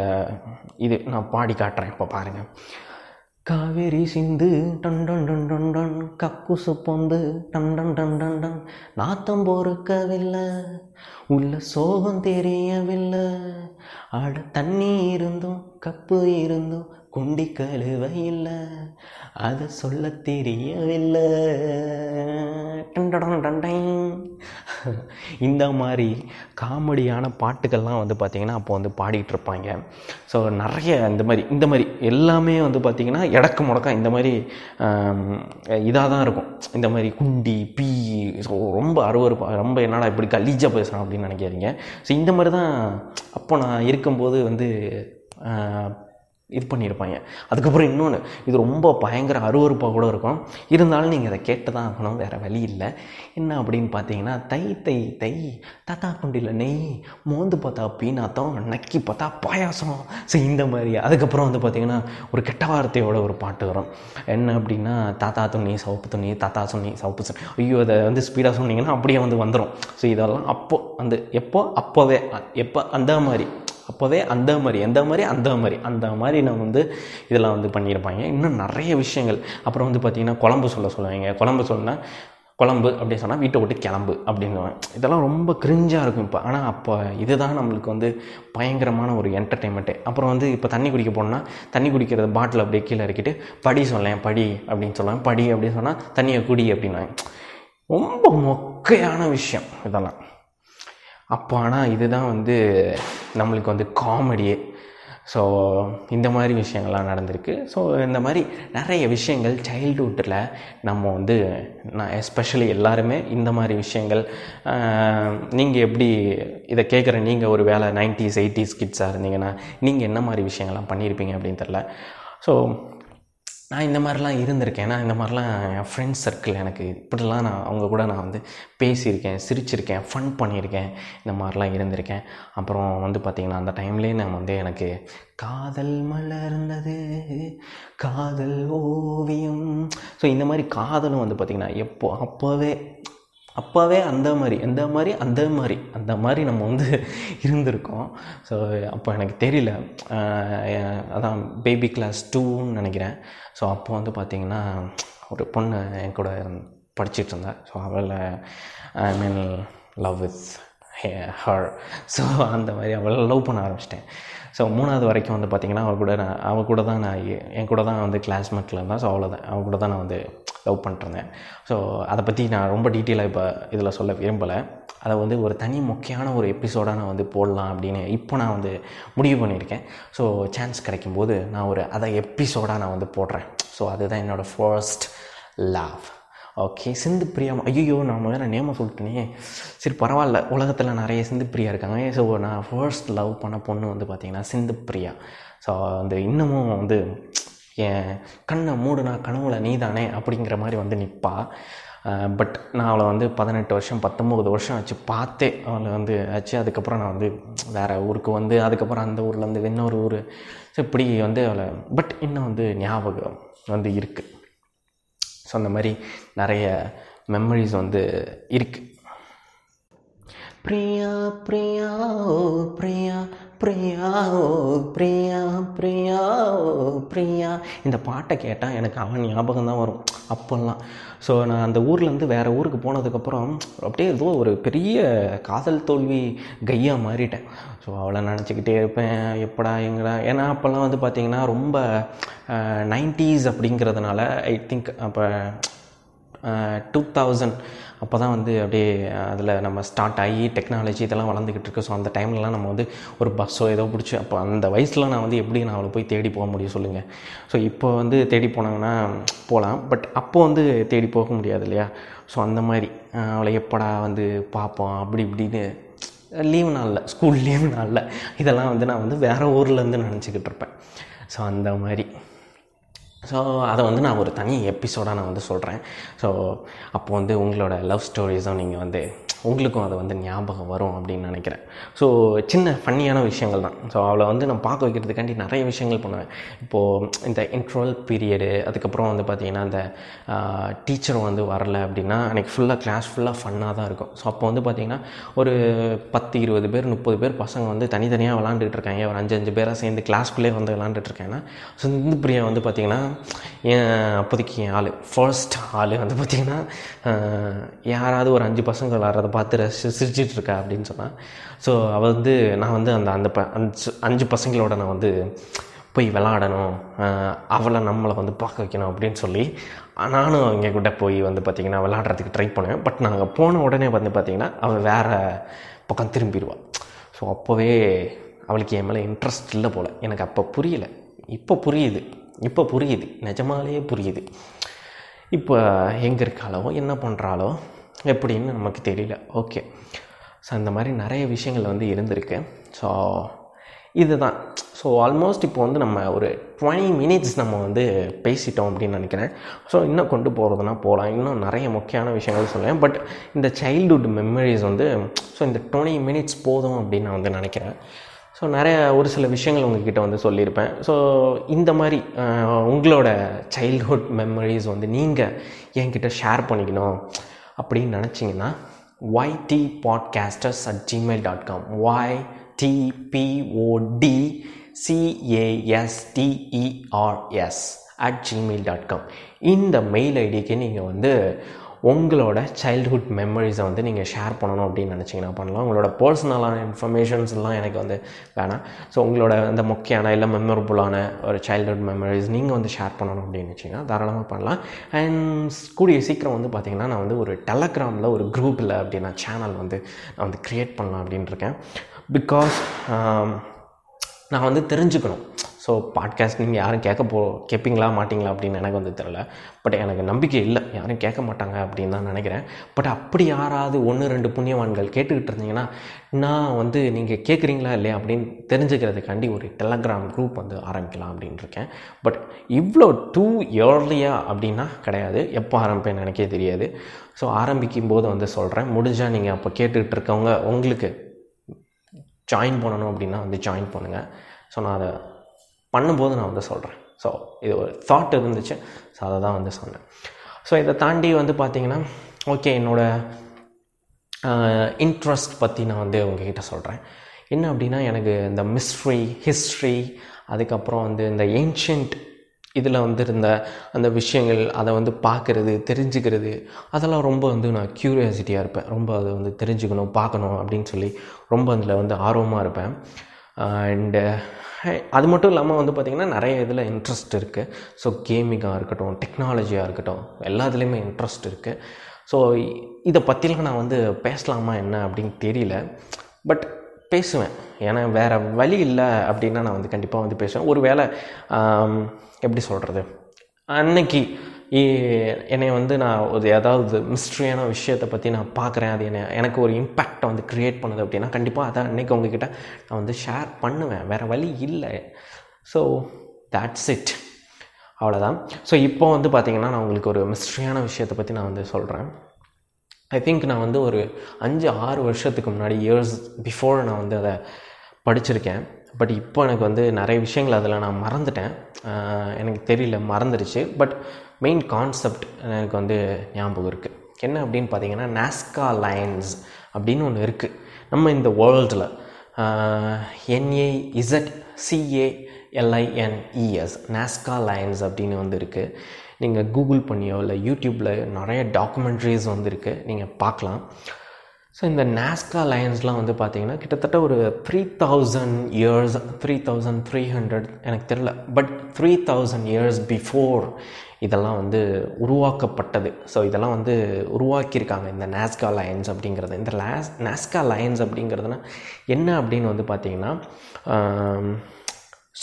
இது நான் பாடி காட்டுறேன். இப்போ பாருங்கள் காவேரி சிந்து டன் டன் டன் டன் டன். கக்குசு பொந்து டன் டன் டன் டன் டன். நாத்தம் பொறுக்கவில்லை. உள்ள சோகம் தெரியவில்லை. ஆட தண்ணி இருந்தும் கப்பு இருந்தும் குண்டி கழுவ இல்லை அதை சொல்ல தெரியவில்லை இந்த மாதிரி காமெடியான பாட்டுகள்லாம் வந்து பார்த்திங்கன்னா அப்போ வந்து பாடிட்டு இருப்பாங்க. ஸோ நிறைய இந்த மாதிரி இந்த மாதிரி எல்லாமே வந்து பார்த்திங்கன்னா இடக்கு முடக்கம் இந்த மாதிரி இதாக தான் இருக்கும். இந்த மாதிரி குண்டி பீ ஸோ ரொம்ப அருவருப்பா ரொம்ப என்னடா இப்படி கலீஜாக பேசுகிறான் அப்படின்னு நினைக்கிறீங்க ஸோ இந்த மாதிரி தான் அப்போ நான் இருக்கும்போது வந்து இது பண்ணியிருப்பாங்க. அதுக்கப்புறம் இன்னொன்று இது ரொம்ப பயங்கர அருவருப்பாக கூட இருக்கும். இருந்தாலும் நீங்கள் அதை கேட்டு தான் ஆகணும் வேறு வழி இல்லை. என்ன அப்படின்னு பார்த்தீங்கன்னா தை தை தை தாத்தா குண்டியில் நெய் மோந்து பார்த்தா பீனாத்தம் நக்கி பார்த்தா பாயாசம். ஸோ இந்த மாதிரி. அதுக்கப்புறம் வந்து பார்த்திங்கன்னா ஒரு கெட்ட வார்த்தையோட ஒரு பாட்டு வரும். என்ன அப்படின்னா தாத்தா துணி சவுப்பு துணி தாத்தா துணி சவுப்பு துணி ஐயோ அதை வந்து ஸ்பீடாக சொன்னீங்கன்னா அப்படியே வந்து வந்துடும் ஸோ இதெல்லாம் அப்போது அந்த எப்போ அப்போவே எப்போ அந்த மாதிரி. அப்போவே அந்த மாதிரி எந்த மாதிரி அந்த மாதிரி அந்த மாதிரி நான் வந்து இதெல்லாம் வந்து பண்ணியிருப்பாங்க. இன்னும் நிறைய விஷயங்கள். அப்புறம் வந்து பார்த்திங்கன்னா குழம்பு சொல்ல சொல்லுவாங்க. குழம்பு சொன்னால் குழம்பு அப்படின்னு சொன்னால் வீட்டை விட்டு கிளம்பு அப்படின்னு இதெல்லாம் ரொம்ப கிரிஞ்சாக இருக்கும் இப்போ. ஆனால் அப்போ இதுதான் நம்மளுக்கு வந்து பயங்கரமான ஒரு என்டர்டெயின்மெண்ட்டு அப்புறம் வந்து இப்போ தண்ணி குடிக்க போனோம்னா தண்ணி குடிக்கிறது பாட்டில் அப்படியே கீழே இறக்கிட்டு படி சொல்லேன் படி அப்படின்னு சொல்லுவேன் படி அப்படின்னு சொன்னால் தண்ணியை குடி அப்படின்னாங்க ரொம்ப மொக்கையான விஷயம் இதெல்லாம். அப்போ ஆனால் இதுதான் வந்து நம்மளுக்கு வந்து காமெடியே. ஸோ இந்த மாதிரி விஷயங்கள்லாம் நடந்திருக்கு. ஸோ இந்த மாதிரி நிறைய விஷயங்கள் சைல்டுஹுட்டில் நம்ம வந்து நான் எஸ்பெஷலி எல்லாருமே இந்த மாதிரி விஷயங்கள் நீங்கள் எப்படி இதை கேட்குற நீங்கள் ஒரு வேலை நைன்டிஸ் எயிட்டிஸ் கிட்ஸாக இருந்தீங்கன்னா நீங்கள் என்ன மாதிரி விஷயங்கள்லாம் பண்ணியிருப்பீங்க அப்படின்னு தெரில ஸோ நான் இந்த மாதிரிலாம் இருந்திருக்கேன். நான் இந்த மாதிரிலாம் என் ஃப்ரெண்ட்ஸ் சர்க்கிள் எனக்கு இப்படிலாம் நான் அவங்க கூட நான் வந்து பேசியிருக்கேன் சிரிச்சிருக்கேன் ஃபன் பண்ணியிருக்கேன். இந்த மாதிரிலாம் இருந்திருக்கேன். அப்புறம் வந்து பார்த்திங்கன்னா அந்த டைம்லேயே நான் வந்து எனக்கு காதல் மலர்ந்தது காதல் ஓவியம். ஸோ இந்த மாதிரி காதலும் வந்து பார்த்திங்கன்னா எப்போ அப்போவே அப்போவே அந்த மாதிரி எந்த மாதிரி அந்த மாதிரி அந்த மாதிரி நம்ம வந்து இருந்திருக்கோம். ஸோ அப்போ எனக்கு தெரியல. அதான் பேபி கிளாஸ் டூன்னு நினைக்கிறேன். ஸோ அப்போ வந்து பார்த்திங்கன்னா ஒரு பொண்ணு என் கூட படிச்சிட்டு ஸோ அவளை I mean love with her so அந்த மாதிரி அவளை லவ் பண்ண ஆரம்பிச்சிட்டேன். ஸோ மூணாவது வரைக்கும் வந்து பார்த்திங்கன்னா அவள் கூட நான் அவள் கூட தான் நான் என் கூட தான் வந்து கிளாஸ்மேட்டில் இருந்தால் ஸோ அவ்வளோதான் அவள் கூட தான் நான் வந்து லவ் பண்ணிட்டுருந்தேன். ஸோ அதை பற்றி நான் ரொம்ப டீட்டெயிலாக இப்போ இதில் சொல்ல விரும்பலை. அதை வந்து ஒரு தனி முக்கியமான ஒரு எபிசோடாக நான் வந்து போடலாம் அப்படின்னு இப்போ நான் வந்து முடிவு பண்ணியிருக்கேன். ஸோ சான்ஸ் கிடைக்கும்போது நான் ஒரு அதை எபிசோடாக நான் வந்து போடுறேன். ஸோ அதுதான் என்னோடய first love okay Sindhu Priya ஐயோ நான் முதல்ல நேம சொல்லிட்டேனே. சரி பரவாயில்ல. உலகத்தில் நிறைய சிந்து பிரியா இருக்காங்க. ஸோ நான் ஃபர்ஸ்ட் லவ் பண்ண பொண்ணு வந்து பார்த்திங்கன்னா சிந்து பிரியா. ஸோ அந்த இன்னமும் வந்து என் கண்ணை மூடுனா கனவுல நீதானே அப்படிங்கிற மாதிரி வந்து நிற்பா பட் நான் அவளை வந்து பதினெட்டு வருஷம் பத்தொம்போது வருஷம் ஆச்சு பார்த்தே. அவளை வந்து ஆச்சு. அதுக்கப்புறம் நான் வந்து வேறு ஊருக்கு வந்து அதுக்கப்புறம் அந்த ஊரில் வந்து இன்னொரு ஊர். ஸோ இப்படி வந்து அவளை பட் இன்னும் வந்து ஞாபகம் வந்து இருக்குது ஸோ அந்த மாதிரி நிறைய மெமரிஸ் வந்து இருக்குது பிரியா பிரியா ஓ பிரியா பிரியா ஓ பிரியா பிரியா ஓ பிரியா. இந்த பாட்டை கேட்டால் எனக்கு அவன் ஞாபகம் தான் வரும். அப்போல்லாம். ஸோ நான் அந்த ஊர்லேருந்து வேறு ஊருக்கு போனதுக்கப்புறம் அப்படியே ஏதோ ஒரு பெரிய காதல் தோல்வி கையா மாறிட்டேன். ஸோ அவளை நினச்சிக்கிட்டே இருப்பேன். எப்படா எங்கடா? ஏன்னா அப்போல்லாம் வந்து பார்த்திங்கன்னா ரொம்ப நைன்ட்டீஸ் அப்படிங்கிறதுனால ஐ திங்க் அப்போ டூ தௌசண்ட் அப்போ தான் வந்து அப்படியே அதில் நம்ம ஸ்டார்ட் ஆகி டெக்னாலஜி இதெல்லாம் வளர்ந்துக்கிட்டு இருக்கு. ஸோ அந்த டைம்லலாம் நம்ம வந்து ஒரு பஸ்ஸோ ஏதோ பிடிச்சி அப்போ அந்த வயசில் நான் வந்து எப்படி நான் அவளை போய் தேடி போக முடியும் சொல்லுங்கள் ஸோ இப்போ வந்து தேடி போனாங்கன்னா போகலாம் பட் அப்போ வந்து தேடி போக முடியாது இல்லையா? ஸோ அந்த மாதிரி அவளை எப்படா வந்து பார்ப்போம்? அப்படி இப்படின்னு லீவ் நாளில் ஸ்கூல் லீவ் நாளில் இதெல்லாம் வந்து நான் வந்து வேறு ஊர்லேருந்து நினச்சிக்கிட்டு இருப்பேன். ஸோ அந்த மாதிரி. ஸோ அதை வந்து நான் ஒரு தனி எபிசோடாக நான் வந்து சொல்கிறேன் ஸோ அப்போது வந்து உங்களோட லவ் ஸ்டோரிஸும் நீங்கள் வந்து உங்களுக்கும் அது வந்து ஞாபகம் வரும் அப்படின்னு நினைக்கிறேன். ஸோ சின்ன ஃபன்னியான விஷயங்கள் தான். ஸோ அவளை வந்து நான் பார்க்க வைக்கிறதுக்காண்டி நிறைய விஷயங்கள் பண்ணுவேன். இப்போது இந்த இன்ட்ரோல் பீரியடு அதுக்கப்புறம் வந்து பார்த்திங்கன்னா இந்த டீச்சர் வந்து வரல அப்படின்னா அன்றைக்கி ஃபுல்லாக கிளாஸ் ஃபுல்லாக ஃபன்னாக தான் இருக்கும். ஸோ அப்போ வந்து பார்த்திங்கன்னா ஒரு பத்து இருபது பேர் முப்பது பேர் பசங்க வந்து தனித்தனியாக விளாண்டுட்டு இருக்காங்க. ஒரு அஞ்சு அஞ்சு பேராக சேர்ந்து கிளாஸ்க்குள்ளே வந்து விளாண்டுட்ருக்காங்கன்னா ஸோ இந்த பிரியா வந்து பார்த்திங்கன்னா என் அப்போதைக்கு என் ஆள்? ஃபர்ஸ்ட் ஆள் வந்து பார்த்திங்கன்னா யாராவது ஒரு அஞ்சு பசங்க விளாட்றத பார்த்து ரசி சிரிச்சிட்டு இருக்கா அப்படின்னு சொன்னால் ஸோ அவள் வந்து நான் வந்து அந்த அந்த ப அஞ்சு அஞ்சு பசங்களோட நான் வந்து போய் விளாடணும் அவளை நம்மளை வந்து பார்க்க வைக்கணும் அப்படின்னு சொல்லி நானும் அவங்க கூட போய் வந்து பார்த்திங்கன்னா விளாட்றதுக்கு ட்ரை பண்ணுவேன் பட் நாங்கள் போன உடனே வந்து பார்த்திங்கன்னா அவள் வேறு பக்கம் திரும்பிடுவாள் ஸோ அப்போவே அவளுக்கு என் மேலே இன்ட்ரெஸ்ட் இல்லை போல். எனக்கு அப்போ புரியலை. இப்போ புரியுது. இப்போ புரியுது. நிஜமாலேயே புரியுது. இப்போ எங்கே இருக்காளோ என்ன பண்ணுறாளோ எப்படின்னு நமக்கு தெரியல. ஓகே ஸோ அந்த மாதிரி நிறைய விஷயங்கள் வந்து இருந்திருக்கு. ஸோ இதுதான். ஸோ ஆல்மோஸ்ட் இப்போ வந்து நம்ம ஒரு டுவெண்ட்டி மினிட்ஸ் நம்ம வந்து பேசிட்டோம் அப்படின்னு நினைக்கிறேன். ஸோ இன்னும் கொண்டு போகிறதுனா போகலாம் இன்னும் நிறைய முக்கியமான விஷயங்கள் சொல்லுவேன். பட் இந்த சைல்டுஹுட் மெமரிஸ் வந்து ஸோ இந்த டுவெண்ட்டி மினிட்ஸ் போதும் அப்படின்னு நான் வந்து நினைக்கிறேன். ஸோ நிறைய ஒரு சில விஷயங்கள் உங்ககிட்ட வந்து சொல்லியிருப்பேன். ஸோ இந்த மாதிரி உங்களோட சைல்ட்ஹுட் மெமரிஸ் வந்து நீங்கள் என்கிட்ட ஷேர் பண்ணிக்கணும். அப்படின்னு நினச்சிங்கன்னா YT podcasters at Gmail dot com Y TPOD CASTERS at Gmail dot com இந்த மெயில் ஐடிக்கு நீங்கள் வந்து உங்களோட சைல்ட்ஹுட் மெமரிஸை வந்து நீங்கள் ஷேர் பண்ணணும் அப்படின்னு நினச்சிங்கன்னா பண்ணலாம். உங்களோட பர்சனலான இன்ஃபர்மேஷன்ஸ்லாம் எனக்கு வந்து வேணாம். ஸோ உங்களோட அந்த முக்கியமான இல்லை மெமரபுளான ஒரு சைல்ட்ஹுட் மெமரிஸ் நீங்கள் வந்து ஷேர் பண்ணணும் அப்படின்னு நினச்சிங்கன்னா தாராளமாக பண்ணலாம். அண்ட் கூடிய சீக்கிரம் வந்து பார்த்திங்கன்னா நான் வந்து ஒரு டெலகிராமில் ஒரு குரூப்பில் அப்படின்னா சேனல் வந்து நான் வந்து க்ரியேட் பண்ணலாம் அப்படின்னு இருக்கேன். பிகாஸ் நான் வந்து தெரிஞ்சுக்கணும். ஸோ பாட்காஸ்ட் நீங்கள் யாரும் கேட்க போ கேட்பீங்களா மாட்டிங்களா அப்படின்னு எனக்கு வந்து தெரில பட் எனக்கு நம்பிக்கை இல்லை. யாரும் கேட்க மாட்டாங்க அப்படின்னு தான் நினைக்கிறேன். பட் அப்படி யாராவது ஒன்று ரெண்டு புண்ணியவான்கள் கேட்டுக்கிட்டு இருந்தீங்கன்னா நான் வந்து நீங்கள் கேட்குறீங்களா இல்லையா அப்படின்னு தெரிஞ்சுக்கிறதுக்காண்டி ஒரு டெலகிராம் குரூப் வந்து ஆரம்பிக்கலாம் அப்படின்னு இருக்கேன். பட் இவ்வளோ டூ இயர்லியாக அப்படின்னா கிடையாது. எப்போ ஆரம்பிப்பேன் எனக்கே தெரியாது. ஸோ ஆரம்பிக்கும் போது வந்து சொல்கிறேன் முடிஞ்சால் நீங்கள் அப்போ கேட்டுக்கிட்டு இருக்கவங்க உங்களுக்கு ஜாயின் பண்ணணும் அப்படின்னா வந்து ஜாயின் பண்ணுங்கள் ஸோ நான் அதை பண்ணும்போது நான் வந்து சொல்கிறேன் ஸோ இது ஒரு தாட் இருந்துச்சு. ஸோ அதை தான் வந்து சொன்னேன். ஸோ இதை தாண்டி வந்து பார்த்திங்கன்னா ஓகே என்னோடய இன்ட்ரெஸ்ட் பற்றி நான் வந்து உங்ககிட்ட சொல்கிறேன் என்ன அப்படின்னா எனக்கு இந்த மிஸ்ட்ரி ஹிஸ்ட்ரி அதுக்கப்புறம் வந்து இந்த ஏன்ஷியன்ட் இதில் வந்து இருந்த அந்த விஷயங்கள் அதை வந்து பார்க்குறது தெரிஞ்சுக்கிறது அதெல்லாம் ரொம்ப வந்து நான் க்யூரியாசிட்டியாக இருப்பேன். ரொம்ப அதை வந்து தெரிஞ்சுக்கணும் பார்க்கணும் அப்படின்னு சொல்லி ரொம்ப அதில் வந்து ஆர்வமாக இருப்பேன். அண்டு அது மட்டும் இல்லாமல் வந்து பார்த்திங்கன்னா நிறைய இதில் இன்ட்ரெஸ்ட் இருக்குது ஸோ கேமிங்காக இருக்கட்டும் டெக்னாலஜியாக இருக்கட்டும் எல்லாத்துலேயுமே இன்ட்ரெஸ்ட் இருக்குது ஸோ இதை பற்றிலாம் நான் வந்து பேசலாமா என்ன அப்படின்னு தெரியல. பட் பேசுவேன். ஏன்னா வேறு வழி இல்லை அப்படின்னா நான் வந்து கண்டிப்பாக வந்து பேசுவேன். ஒரு வேளை எப்படி சொல்கிறது அன்னைக்கு என்னை வந்து நான் ஒரு ஏதாவது மிஸ்ட்ரியான விஷயத்தை பற்றி நான் பார்க்குறேன் அது என்ன எனக்கு ஒரு இம்பேக்டை வந்து க்ரியேட் பண்ணுது அப்படின்னா கண்டிப்பாக அதான் அன்றைக்கி உங்ககிட்ட நான் வந்து ஷேர் பண்ணுவேன். வேறு வழி இல்லை. ஸோ தேட்ஸ் இட் அவ்வளோதான் ஸோ இப்போ வந்து பார்த்திங்கன்னா நான் உங்களுக்கு ஒரு மிஸ்ட்ரியான விஷயத்தை பற்றி நான் வந்து சொல்கிறேன் ஐ திங்க் நான் வந்து ஒரு அஞ்சு ஆறு வருஷத்துக்கு முன்னாடி இயர்ஸ் பிஃபோர் நான் வந்து அதை படிச்சிருக்கேன். பட் இப்போ எனக்கு வந்து நிறைய விஷயங்கள் அதில் நான் மறந்துட்டேன். எனக்கு தெரியல மறந்துடுச்சு. பட் மெயின் கான்செப்ட் எனக்கு வந்து ஞாபகம் இருக்குது என்ன அப்படின்னு பார்த்தீங்கன்னா நாஸ்கா லைன்ஸ் அப்படின்னு ஒன்று இருக்குது நம்ம இந்த வேர்ல்டில் NA Z CA LINES Nazca lines அப்படின்னு வந்து இருக்குது நீங்கள் கூகுள் பண்ணியோ இல்லை யூடியூப்பில் நிறைய டாக்குமெண்ட்ரிஸ் வந்து இருக்குது நீங்கள் பார்க்கலாம். ஸோ இந்த நாஸ்கா லைன்ஸ்லாம் வந்து பார்த்தீங்கன்னா கிட்டத்தட்ட ஒரு three thousand years three thousand three hundred எனக்கு தெரில but three thousand years before இதெல்லாம் வந்து உருவாக்கப்பட்டது. ஸோ இதெல்லாம் வந்து உருவாக்கியிருக்காங்க இந்த நாஸ்கா லைன்ஸ் அப்படிங்கிறது. இந்த லாஸ் நாஸ்கா லைன்ஸ் அப்படிங்கிறதுனா என்ன அப்படின்னு வந்து பார்த்தீங்கன்னா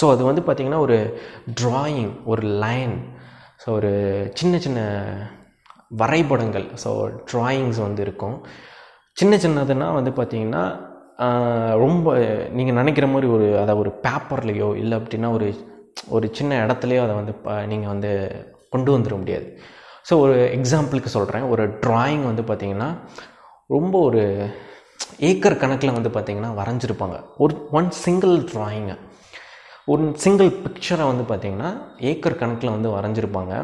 ஸோ அது வந்து பார்த்திங்கன்னா ஒரு ட்ராயிங் ஒரு லைன் ஸோ ஒரு சின்ன சின்ன வரைபடங்கள் ஸோ ட்ராயிங்ஸ் வந்து இருக்கும். சின்ன சின்னதுன்னா வந்து பார்த்திங்கன்னா ரொம்ப நீங்கள் நினைக்கிற மாதிரி ஒரு அதை ஒரு பேப்பர்லேயோ இல்லை அப்படின்னா ஒரு ஒரு சின்ன இடத்துலையோ அதை வந்து நீங்கள் வந்து கொண்டு வந்துட முடியாது. ஸோ ஒரு எக்ஸாம்பிளுக்கு சொல்கிறேன் ஒரு ட்ராயிங் வந்து பார்த்திங்கன்னா ரொம்ப ஒரு ஏக்கர் கணக்கில் வந்து பார்த்திங்கன்னா வரைஞ்சிருப்பாங்க. ஒரு ஒன் சிங்கிள் ட்ராயிங்கு ஒரு சிங்கிள் பிக்சரை வந்து பார்த்திங்கன்னா ஏக்கர் கணக்கில் வந்து வரைஞ்சிருப்பாங்க.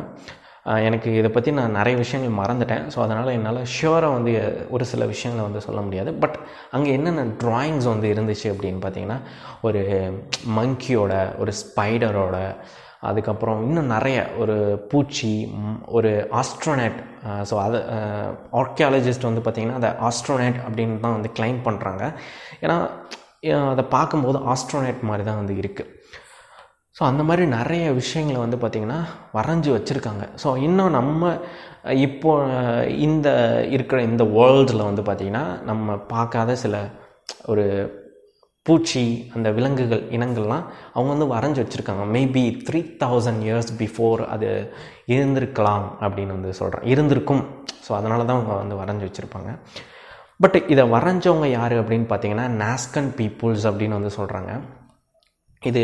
எனக்கு இதை பற்றி நான் நிறைய விஷயங்கள் மறந்துட்டேன். ஸோ அதனால் என்னால் ஷியோராக வந்து ஒரு சில விஷயங்களை வந்து சொல்ல முடியாது. பட் அங்கே என்னென்ன ட்ராயிங்ஸ் வந்து இருந்துச்சு அப்படின்னு பார்த்தீங்கன்னா ஒரு மங்கியோட ஒரு ஸ்பைடரோட அதுக்கப்புறம் இன்னும் நிறைய ஒரு பூச்சி ஒரு ஆஸ்ட்ரோனேட் ஸோ அது ஆர்கியாலஜிஸ்ட் வந்து பார்த்திங்கன்னா அதை ஆஸ்ட்ரோனேட் அப்படின்னு தான் வந்து கிளைம் பண்ணுறாங்க ஏன்னா அதை பார்க்கும்போது ஆஸ்ட்ரோனேட் மாதிரி தான் வந்து இருக்குது ஸோ அந்த மாதிரி நிறைய விஷயங்களை வந்து பார்த்திங்கன்னா வரைஞ்சி வச்சுருக்காங்க. ஸோ இன்னும் நம்ம இப்போ இந்த இருக்கிற இந்த வேர்ல்டில் வந்து பார்த்திங்கன்னா நம்ம பார்க்காத சில ஒரு பூச்சி அந்த விலங்குகள் இனங்கள்லாம் அவங்க வந்து வரைஞ்சி வச்சுருக்காங்க. Maybe three thousand years before அது இருந்திருக்கலாம் அப்படின்னு வந்து சொல்கிறேன் இருந்திருக்கும். ஸோ அதனால தான் அவங்க வந்து வரைஞ்சி வச்சுருப்பாங்க. பட் இதை வரைஞ்சவங்க யார் அப்படின்னு பார்த்தீங்கன்னா நாஸ்கன் பீப்புள்ஸ் அப்படின்னு வந்து சொல்கிறாங்க இது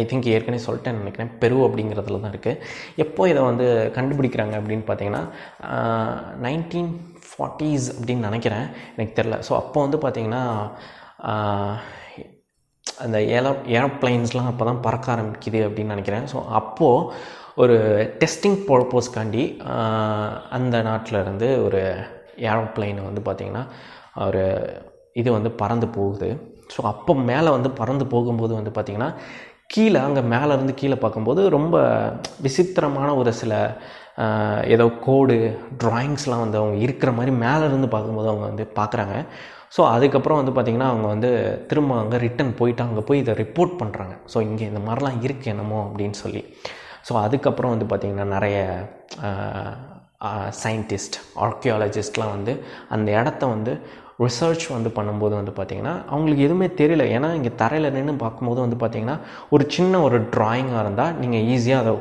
ஐ திங்க் ஏற்கனவே சொல்லிட்டேன் நினைக்கிறேன். பெரு அப்படிங்கிறதுல தான் இருக்குது எப்போ இதை வந்து கண்டுபிடிக்கிறாங்க அப்படின்னு பார்த்தீங்கன்னா நைன்டீன் ஃபார்ட்டிஸ் அப்படின்னு நினைக்கிறேன். எனக்கு தெரில ஸோ அப்போ வந்து பார்த்தீங்கன்னா அந்த ஏரோ ஏரோப்ளைன்ஸ்லாம் அப்போ தான் பறக்க ஆரம்பிக்குது அப்படின்னு நினைக்கிறேன். ஸோ அப்போது ஒரு டெஸ்டிங் பர்பஸ்க்காண்டி அந்த நாட்டில் இருந்து ஒரு ஏரோப்ளைனை வந்து பார்த்திங்கன்னா ஒரு இது வந்து பறந்து போகுது. ஸோ அப்போ மேலே வந்து பறந்து போகும்போது வந்து பார்த்திங்கன்னா கீழே அங்கே மேலே இருந்து கீழே பார்க்கும்போது ரொம்ப விசித்திரமான ஒரு சில ஏதோ கோடு ட்ராயிங்ஸ்லாம் வந்து அவங்க இருக்கிற மாதிரி மேலே இருந்து பார்க்கும்போது அவங்க வந்து பார்க்குறாங்க. ஸோ அதுக்கப்புறம் வந்து பார்த்திங்கன்னா அவங்க வந்து திரும்ப அங்கே ரிட்டன் போயிட்டு அங்கே போய் இதை ரிப்போர்ட் பண்ணுறாங்க ஸோ இங்கே இந்த மாதிரிலாம் இருக்குது என்னமோ அப்படின்னு சொல்லி. ஸோ அதுக்கப்புறம் வந்து பார்த்திங்கன்னா நிறைய சயின்டிஸ்ட் ஆர்கியாலஜிஸ்ட்லாம் வந்து அந்த இடத்த வந்து ரிசர்ச் வந்து பண்ணும்போது வந்து பார்த்திங்கன்னா அவங்களுக்கு எதுவுமே தெரியல. ஏன்னா இங்கே தரையில் நின்று பார்க்கும்போது வந்து பார்த்திங்கன்னா ஒரு சின்ன ஒரு ட்ராயிங்காக இருந்தால் நீங்கள் ஈஸியாக அதை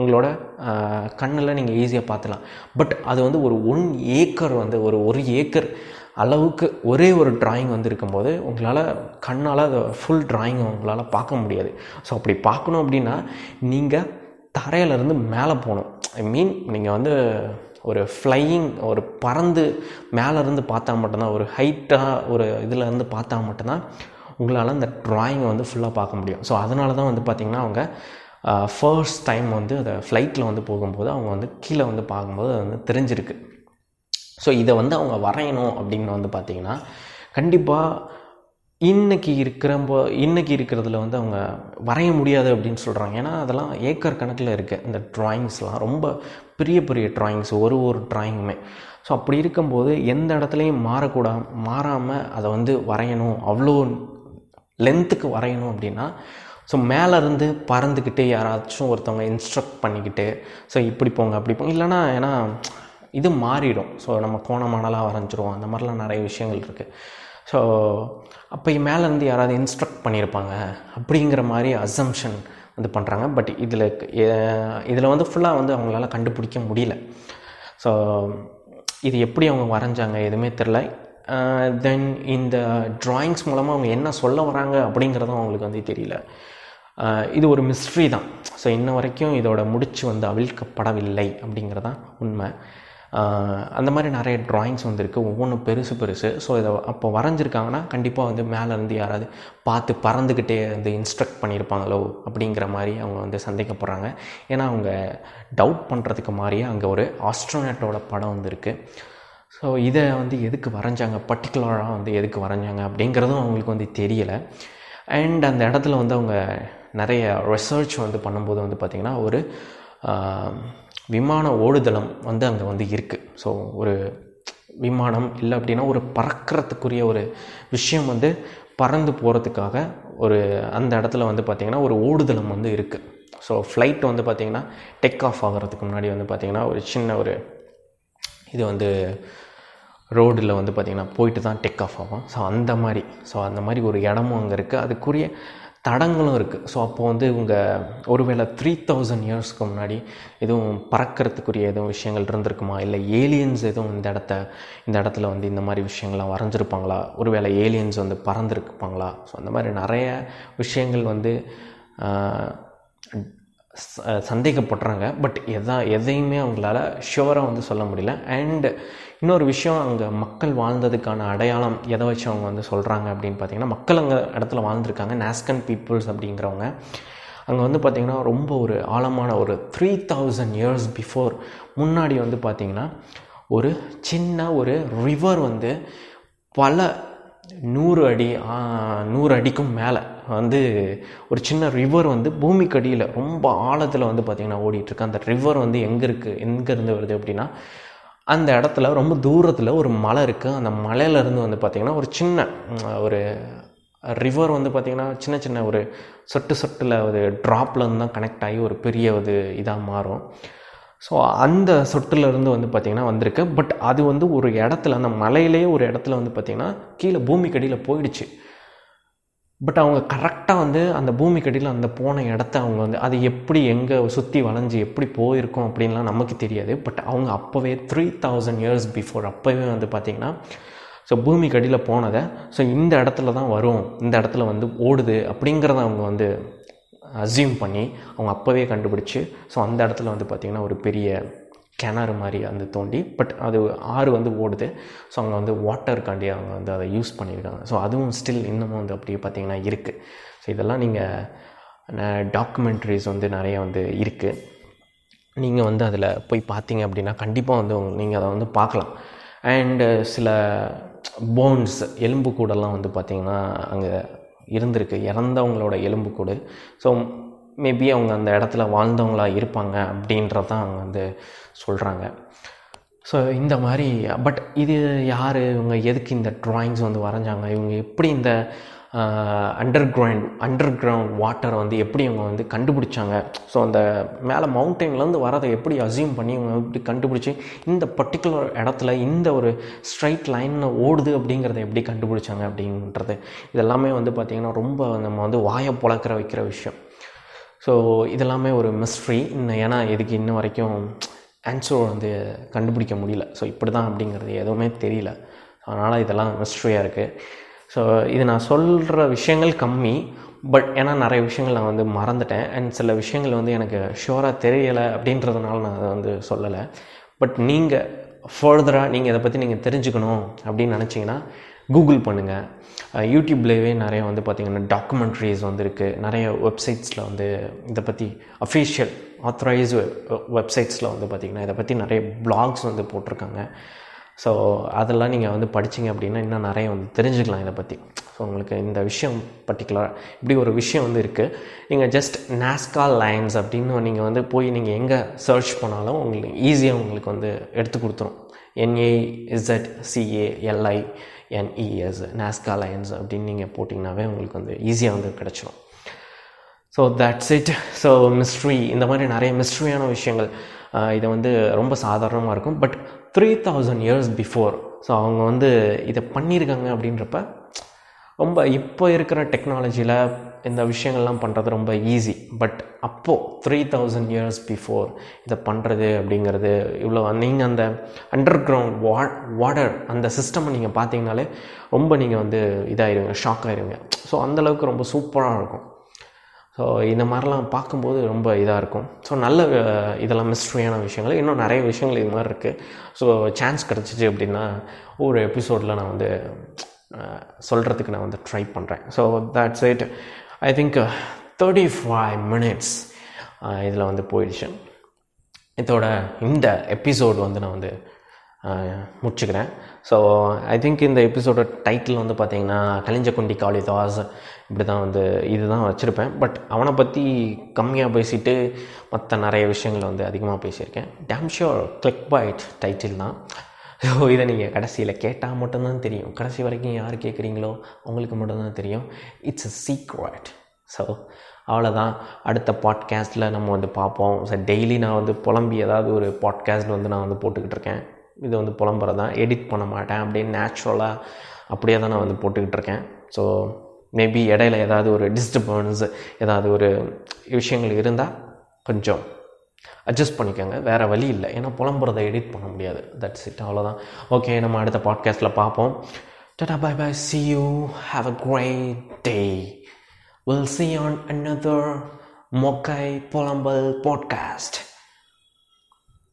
உங்களோட கண்ணில் நீங்கள் ஈஸியாக பார்த்துலாம். பட் அது வந்து ஒரு ஒன் ஏக்கர் வந்து ஒரு ஒரு ஏக்கர் அளவுக்கு ஒரே ஒரு டிராயிங் வந்து இருக்கும்போது உங்களால் கண்ணால் அதை ஃபுல் டிராயிங்கை உங்களால் பார்க்க முடியாது. ஸோ அப்படி பார்க்கணும் அப்படின்னா நீங்கள் தரையிலேருந்து மேலே போகணும். ஐ மீன் நீங்கள் வந்து ஒரு ஃப்ளையிங் ஒரு பறந்து மேலேருந்து பார்த்தா மட்டும்தான் ஒரு ஹைட்டாக ஒரு இதுலேருந்து பார்த்தா மட்டும்தான் உங்களால் அந்த ட்ராயிங்கை வந்து ஃபுல்லாக பார்க்க முடியும். ஸோ அதனால தான் வந்து பார்த்திங்கன்னா அவங்க ஃபர்ஸ்ட் டைம் வந்து அதை ஃப்ளைட்டில் வந்து போகும்போது அவங்க வந்து கீழே வந்து பார்க்கும்போது அது வந்து தெரிஞ்சிருக்கு. ஸோ இதை வந்து அவங்க வரையணும் அப்படின்னு வந்து பார்த்திங்கன்னா கண்டிப்பாக இன்னைக்கு இருக்கிறப்போ இன்னைக்கு இருக்கிறதுல வந்து அவங்க வரைய முடியாது அப்படின்னு சொல்கிறாங்க ஏன்னா அதெல்லாம் ஏக்கர் கணக்கில் இருக்குது இந்த ட்ராயிங்ஸ்லாம் ரொம்ப பெரிய பெரிய ட்ராயிங்ஸ் ஒரு ஒரு ட்ராயிங்குமே ஸோ அப்படி இருக்கும்போது எந்த இடத்துலையும் மாறக்கூடா மாறாமல் அதை வந்து வரையணும். அவ்வளோ லென்த்துக்கு வரையணும் அப்படின்னா ஸோ மேலேருந்து பறந்துக்கிட்டு யாராச்சும் ஒருத்தவங்க இன்ஸ்ட்ரக்ட் பண்ணிக்கிட்டு ஸோ இப்படி போங்க அப்படி போங்க. இல்லைன்னா ஏன்னா இது மாறிடும். ஸோ நம்ம கோணமானலாம் வரைஞ்சிருவோம். அந்த மாதிரிலாம் நிறைய விஷயங்கள் இருக்குது ஸோ அப்போ மேலேருந்து யாராவது இன்ஸ்ட்ரக்ட் பண்ணியிருப்பாங்க அப்படிங்கிற மாதிரி அசம்ஷன் வந்து பண்ணுறாங்க பட் இதில் இதில் வந்து ஃபுல்லாக வந்து அவங்களால கண்டுபிடிக்க முடியல. ஸோ இது எப்படி அவங்க வரைஞ்சாங்க எதுவுமே தெரில தென் இந்த ட்ராயிங்ஸ் மூலமாக அவங்க என்ன சொல்ல வராங்க அப்படிங்கிறதும் அவங்களுக்கு வந்து தெரியல. இது ஒரு மிஸ்ட்ரி தான். ஸோ இன்ன வரைக்கும் இதோட முடிச்சு வந்து அவிழ்க்கப்படவில்லை அப்படிங்கிறதான் உண்மை. அந்த மாதிரி நிறைய ட்ராயிங்ஸ் வந்துருக்கு. ஒவ்வொன்றும் பெருசு பெருசு. ஸோ இதை அப்போ வரைஞ்சிருக்காங்கன்னா கண்டிப்பாக வந்து மேலேருந்து யாராவது பார்த்து பறந்துக்கிட்டே வந்து இன்ஸ்ட்ரக்ட் பண்ணியிருப்பாங்களோ அப்படிங்கிற மாதிரி அவங்க வந்து சந்தேகப்படுறாங்க. ஏன்னா அவங்க டவுட் பண்ணுறதுக்கு மாதிரியே அங்கே ஒரு ஆஸ்ட்ரோனேட்டோட படம் வந்துருக்கு. ஸோ இதை வந்து எதுக்கு வரைஞ்சாங்க? பர்டிகுலராக வந்து எதுக்கு வரைஞ்சாங்க? அப்படிங்கிறதும் அவங்களுக்கு வந்து தெரியலை. அண்ட் அந்த இடத்துல வந்து அவங்க நிறைய ரிசர்ச் வந்து பண்ணும்போது வந்து பார்த்திங்கன்னா ஒரு விமான ஓடுதளம் வந்து அங்கே வந்து இருக்குது ஸோ ஒரு விமானம் இல்லை அப்படின்னா ஒரு பறக்கிறதுக்குரிய ஒரு விஷயம் வந்து பறந்து போகிறதுக்காக ஒரு அந்த இடத்துல வந்து பார்த்திங்கன்னா ஒரு ஓடுதளம் வந்து இருக்குது ஸோ ஃப்ளைட் வந்து பார்த்திங்கன்னா டேக் ஆஃப் ஆகிறதுக்கு முன்னாடி வந்து பார்த்திங்கன்னா ஒரு சின்ன ஒரு இது வந்து ரோடில் வந்து பார்த்திங்கன்னா போயிட்டு தான் டேக் ஆஃப் ஆகும். ஸோ அந்த மாதிரி ஸோ அந்த மாதிரி ஒரு இடமும் அங்கே இருக்குது அதுக்குரிய தடங்களும் இருக்குது ஸோ அப்போது வந்து இவங்க ஒருவேளை த்ரீ தௌசண்ட் இயர்ஸ்க்கு முன்னாடி எதுவும் பறக்கிறதுக்குரிய எதுவும் விஷயங்கள் இருந்திருக்குமா? இல்லை ஏலியன்ஸ் எதுவும் இந்த இடத்த இந்த இடத்துல வந்து இந்த மாதிரி விஷயங்கள்லாம் வரைஞ்சிருப்பாங்களா? ஒருவேளை ஏலியன்ஸ் வந்து பறந்துருப்பாங்களா ஸோ அந்த மாதிரி நிறைய விஷயங்கள் வந்து ச- சந்தேகப்படுறாங்க. பட் எதா எதையுமே அவங்களால ஷுவராக வந்து சொல்ல முடியல. அண்டு இன்னொரு விஷயம் அங்கே மக்கள் வாழ்ந்ததுக்கான அடையாளம் எதை வச்சு அவங்க வந்து சொல்கிறாங்க அப்படின்னு பார்த்தீங்கன்னா மக்கள் அங்கே இடத்துல வாழ்ந்துருக்காங்க நாஸ்கன் பீப்புள்ஸ் அப்படிங்கிறவங்க. அங்கே வந்து பார்த்திங்கன்னா ரொம்ப ஒரு ஆழமான ஒரு த்ரீ தௌசண்ட் இயர்ஸ் பிஃபோர் முன்னாடி வந்து பார்த்திங்கன்னா ஒரு சின்ன ஒரு ரிவர் வந்து பல நூறு அடி நூறு அடிக்கும் மேலே வந்து ஒரு சின்ன ரிவர் வந்து பூமிக்கு அடியில் ரொம்ப ஆழத்தில் வந்து பார்த்திங்கன்னா ஓடிட்டுருக்கு அந்த ரிவர் வந்து எங்கே இருக்குது எங்கேருந்து வருது அப்படின்னா அந்த இடத்துல ரொம்ப தூரத்தில் ஒரு மலை இருக்குது அந்த மலையிலேருந்து வந்து பார்த்திங்கன்னா ஒரு சின்ன ஒரு ரிவர் வந்து பார்த்திங்கன்னா சின்ன சின்ன ஒரு சொட்டு சொட்டில் ஒரு ட்ராப்ல இருந்து தான் கனெக்ட் ஆகி ஒரு பெரிய ஒரு இதாக மாறும். ஸோ அந்த சொட்டுலேருந்து வந்து பார்த்திங்கன்னா வந்திருக்கு. பட் அது வந்து ஒரு இடத்துல அந்த மலையிலேயே ஒரு இடத்துல வந்து பார்த்திங்கன்னா கீழே பூமிக்கு அடியில் போயிடுச்சு. பட் அவங்க கரெக்டாக வந்து அந்த பூமிக்கு அடியில் அந்த போன இடத்த அவங்க வந்து அது எப்படி எங்கே சுற்றி வளைஞ்சு எப்படி போயிருக்கோம் அப்படின்லாம் நமக்கு தெரியாது. பட் அவங்க அப்போவே த்ரீ தௌசண்ட் இயர்ஸ் பிஃபோர் அப்போவே வந்து பார்த்திங்கன்னா ஸோ பூமிக்கு அடியில் போனதை ஸோ இந்த இடத்துல தான் வரும் இந்த இடத்துல வந்து ஓடுது அப்படிங்கிறத அவங்க வந்து அசியூம் பண்ணி அவங்க அப்போவே கண்டுபிடிச்சு ஸோ அந்த இடத்துல வந்து பார்த்திங்கன்னா ஒரு பெரிய கிணறு மாதிரி வந்து தோண்டி பட் அது ஆறு வந்து ஓடுது. ஸோ அவங்க வந்து வாட்டருக்காண்டி அவங்க வந்து அதை யூஸ் பண்ணியிருக்காங்க. ஸோ அதுவும் ஸ்டில் இன்னமும் வந்து அப்படியே பார்த்திங்கன்னா இருக்குது ஸோ இதெல்லாம் நீங்கள் டாக்குமெண்ட்ரிஸ் வந்து நிறைய வந்து இருக்குது நீங்கள் வந்து அதில் போய் பார்த்தீங்க அப்படின்னா கண்டிப்பாக வந்து நீங்கள் அதை வந்து பார்க்கலாம். அண்டு சில போன்ஸ் எலும்புக்கூடெல்லாம் வந்து பார்த்திங்கன்னா அங்கே இருந்திருக்கு. இறந்தவங்களோட எலும்பு கூடு. ஸோ மேபி அவங்க அந்த இடத்துல வாழ்ந்தவங்களா இருப்பாங்க அப்படின்றதான் அவங்க வந்து சொல்கிறாங்க ஸோ இந்த மாதிரி பட் இது யார்? இவங்க எதுக்கு இந்த ட்ராயிங்ஸ் வந்து வரைஞ்சாங்க? இவங்க எப்படி இந்த அண்டர் கிரவுண்ட் அண்டர் கிரவுண்ட் வாட்டரை வந்து எப்படி அவங்க வந்து கண்டுபிடிச்சாங்க? ஸோ அந்த மேலே மவுண்டெயின்லேருந்து வரதை எப்படி அசியூம் பண்ணி இவங்க எப்படி கண்டுபிடிச்சி இந்த பர்டிகுலர் இடத்துல இந்த ஒரு ஸ்ட்ரைட் லைனில் ஓடுது அப்படிங்கிறத எப்படி கண்டுபிடிச்சாங்க அப்படின்றது. இதெல்லாமே வந்து பார்த்திங்கன்னா ரொம்ப நம்ம வந்து வாயை புழக்கிற வைக்கிற விஷயம். ஸோ இதெல்லாமே ஒரு மிஸ்ட்ரி இன்னும் ஏன்னா இதுக்கு இன்ன வரைக்கும் ஆன்சர் வந்து கண்டுபிடிக்க முடியல. ஸோ இப்படி தான் அப்படிங்கிறது எதுவுமே தெரியல. அதனால் இதெல்லாம் மிஸ்ட்ரியாக இருக்குது ஸோ இது நான் சொல்கிற விஷயங்கள் கம்மி. பட் ஏன்னா நிறைய விஷயங்கள் நான் வந்து மறந்துட்டேன். அண்ட் சில விஷயங்கள் வந்து எனக்கு ஷுவராக தெரியலை அப்படின்றதுனால நான் அதை வந்து சொல்லலை. பட் நீங்கள் ஃபர்தராக நீங்கள் இதை பற்றி நீங்கள் தெரிஞ்சுக்கணும் அப்படின்னு நினச்சிங்கன்னா கூகுள் பண்ணுங்கள் யூடியூப்லேயே நிறைய வந்து பார்த்திங்கன்னா டாக்குமெண்ட்ரிஸ் வந்து இருக்குது நிறைய வெப்சைட்ஸில் வந்து இதை பற்றி அஃபீஷியல் ஆத்தரைஸ் வெப்சைட்ஸில் வந்து பார்த்திங்கன்னா இதை பற்றி நிறைய பிளாக்ஸ் வந்து போட்டிருக்காங்க. ஸோ அதெல்லாம் நீங்கள் வந்து படிச்சீங்க அப்படின்னா இன்னும் நிறைய வந்து தெரிஞ்சுக்கலாம் இதை பற்றி ஸோ உங்களுக்கு இந்த விஷயம் பர்டிகுலராக இப்படி ஒரு விஷயம் வந்து இருக்குது நீங்கள் ஜஸ்ட் நாஸ்கா லைன்ஸ் அப்படின்னு நீங்கள் வந்து போய் நீங்கள் எங்கே சர்ச் பண்ணாலும் உங்களுக்கு ஈஸியாக உங்களுக்கு வந்து எடுத்து கொடுத்துரும். N A Z C A L I N E S Nazca lines அப்படின்னு நீங்கள் போட்டிங்கனாவே உங்களுக்கு வந்து ஈஸியாக வந்து கிடச்சிரும். So that's it so mystery இந்த மாதிரி நிறைய மிஸ்ட்ரியான விஷயங்கள் இதை வந்து ரொம்ப சாதாரணமாக இருக்கும். But three thousand years before so அவங்க வந்து இதை பண்ணியிருக்காங்க அப்படின்றப்ப ரொம்ப இப்போ இருக்கிற டெக்னாலஜியில் இந்த விஷயங்கள்லாம் பண்ணுறது ரொம்ப ஈஸி பட் அப்போது த்ரீ தௌசண்ட் இயர்ஸ் பிஃபோர் இதை பண்ணுறது அப்படிங்கிறது இவ்வளோ நீங்கள் அந்த அண்டர் கிரவுண்ட் வா வாட்டர் அந்த சிஸ்டமை நீங்கள் பார்த்தீங்கனாலே ரொம்ப நீங்கள் வந்து இதாகிடுவீங்க ஷாக் ஆகிடுவீங்க ஸோ அந்தளவுக்கு ரொம்ப சூப்பராக இருக்கும். ஸோ இந்த மாதிரிலாம் பார்க்கும்போது ரொம்ப இதாக இருக்கும். ஸோ நல்ல இதெல்லாம் மிஸ்ட்ரியான விஷயங்கள். இன்னும் நிறைய விஷயங்கள் இது மாதிரி இருக்குது ஸோ சான்ஸ் கிடச்சிச்சு அப்படின்னா ஒரு எபிசோடில் நான் வந்து சொல்கிறதுக்கு நான் வந்து ட்ரை பண்ணுறேன் so that's it I think thirty five minutes இதில் வந்து போயிடுச்சு. இதோட இந்த எபிசோடு வந்து நான் வந்து முடிச்சுக்கிறேன். ஸோ ஐ திங்க் இந்த எபிசோட டைட்டில் வந்து பார்த்தீங்கன்னா கலிஞ்சக்குண்டி காளிதாஸ் இப்படி தான் வந்து இதுதான் வச்சுருப்பேன். பட் அவனை பற்றி கம்மியாக பேசிட்டு மற்ற நிறைய விஷயங்கள் வந்து அதிகமாக பேசியிருக்கேன். Damn sure click bait title தான். ஸோ இதை நீங்கள் கடைசியில் கேட்டால் மட்டும்தான் தெரியும். கடைசி வரைக்கும் யார் கேட்குறீங்களோ அவங்களுக்கு மட்டும்தான் தெரியும். இட்ஸ் அ சீக்ரெட் ஸோ அவ்வளோதான் அடுத்த பாட்காஸ்ட்டில் நம்ம வந்து பார்ப்போம். ஸோ டெய்லி நான் வந்து புலம்பி ஏதாவது ஒரு பாட்காஸ்ட் வந்து நான் வந்து போட்டுக்கிட்டு இருக்கேன். இது வந்து புலம்புறது? தான் எடிட் பண்ண மாட்டேன். அப்படியே நேச்சுரலாக அப்படியே தான் நான் வந்து போட்டுக்கிட்டு இருக்கேன். ஸோ மேபி இடையில ஏதாவது ஒரு டிஸ்டர்பன்ஸ் ஏதாவது ஒரு விஷயங்கள் இருந்தால் கொஞ்சம் அட்ஜஸ்ட் பண்ணிக்கோங்க. வேறு வழி இல்லை. ஏன்னா புலம்புறதை எடிட் பண்ண முடியாது. தட்ஸ் இட் அவ்வளோதான் ஓகே நம்ம அடுத்த பாட்காஸ்ட்டில் பார்ப்போம். Tata bye bye see you have a great day will see on another மொக்கை புலம்பல் பாட்காஸ்ட்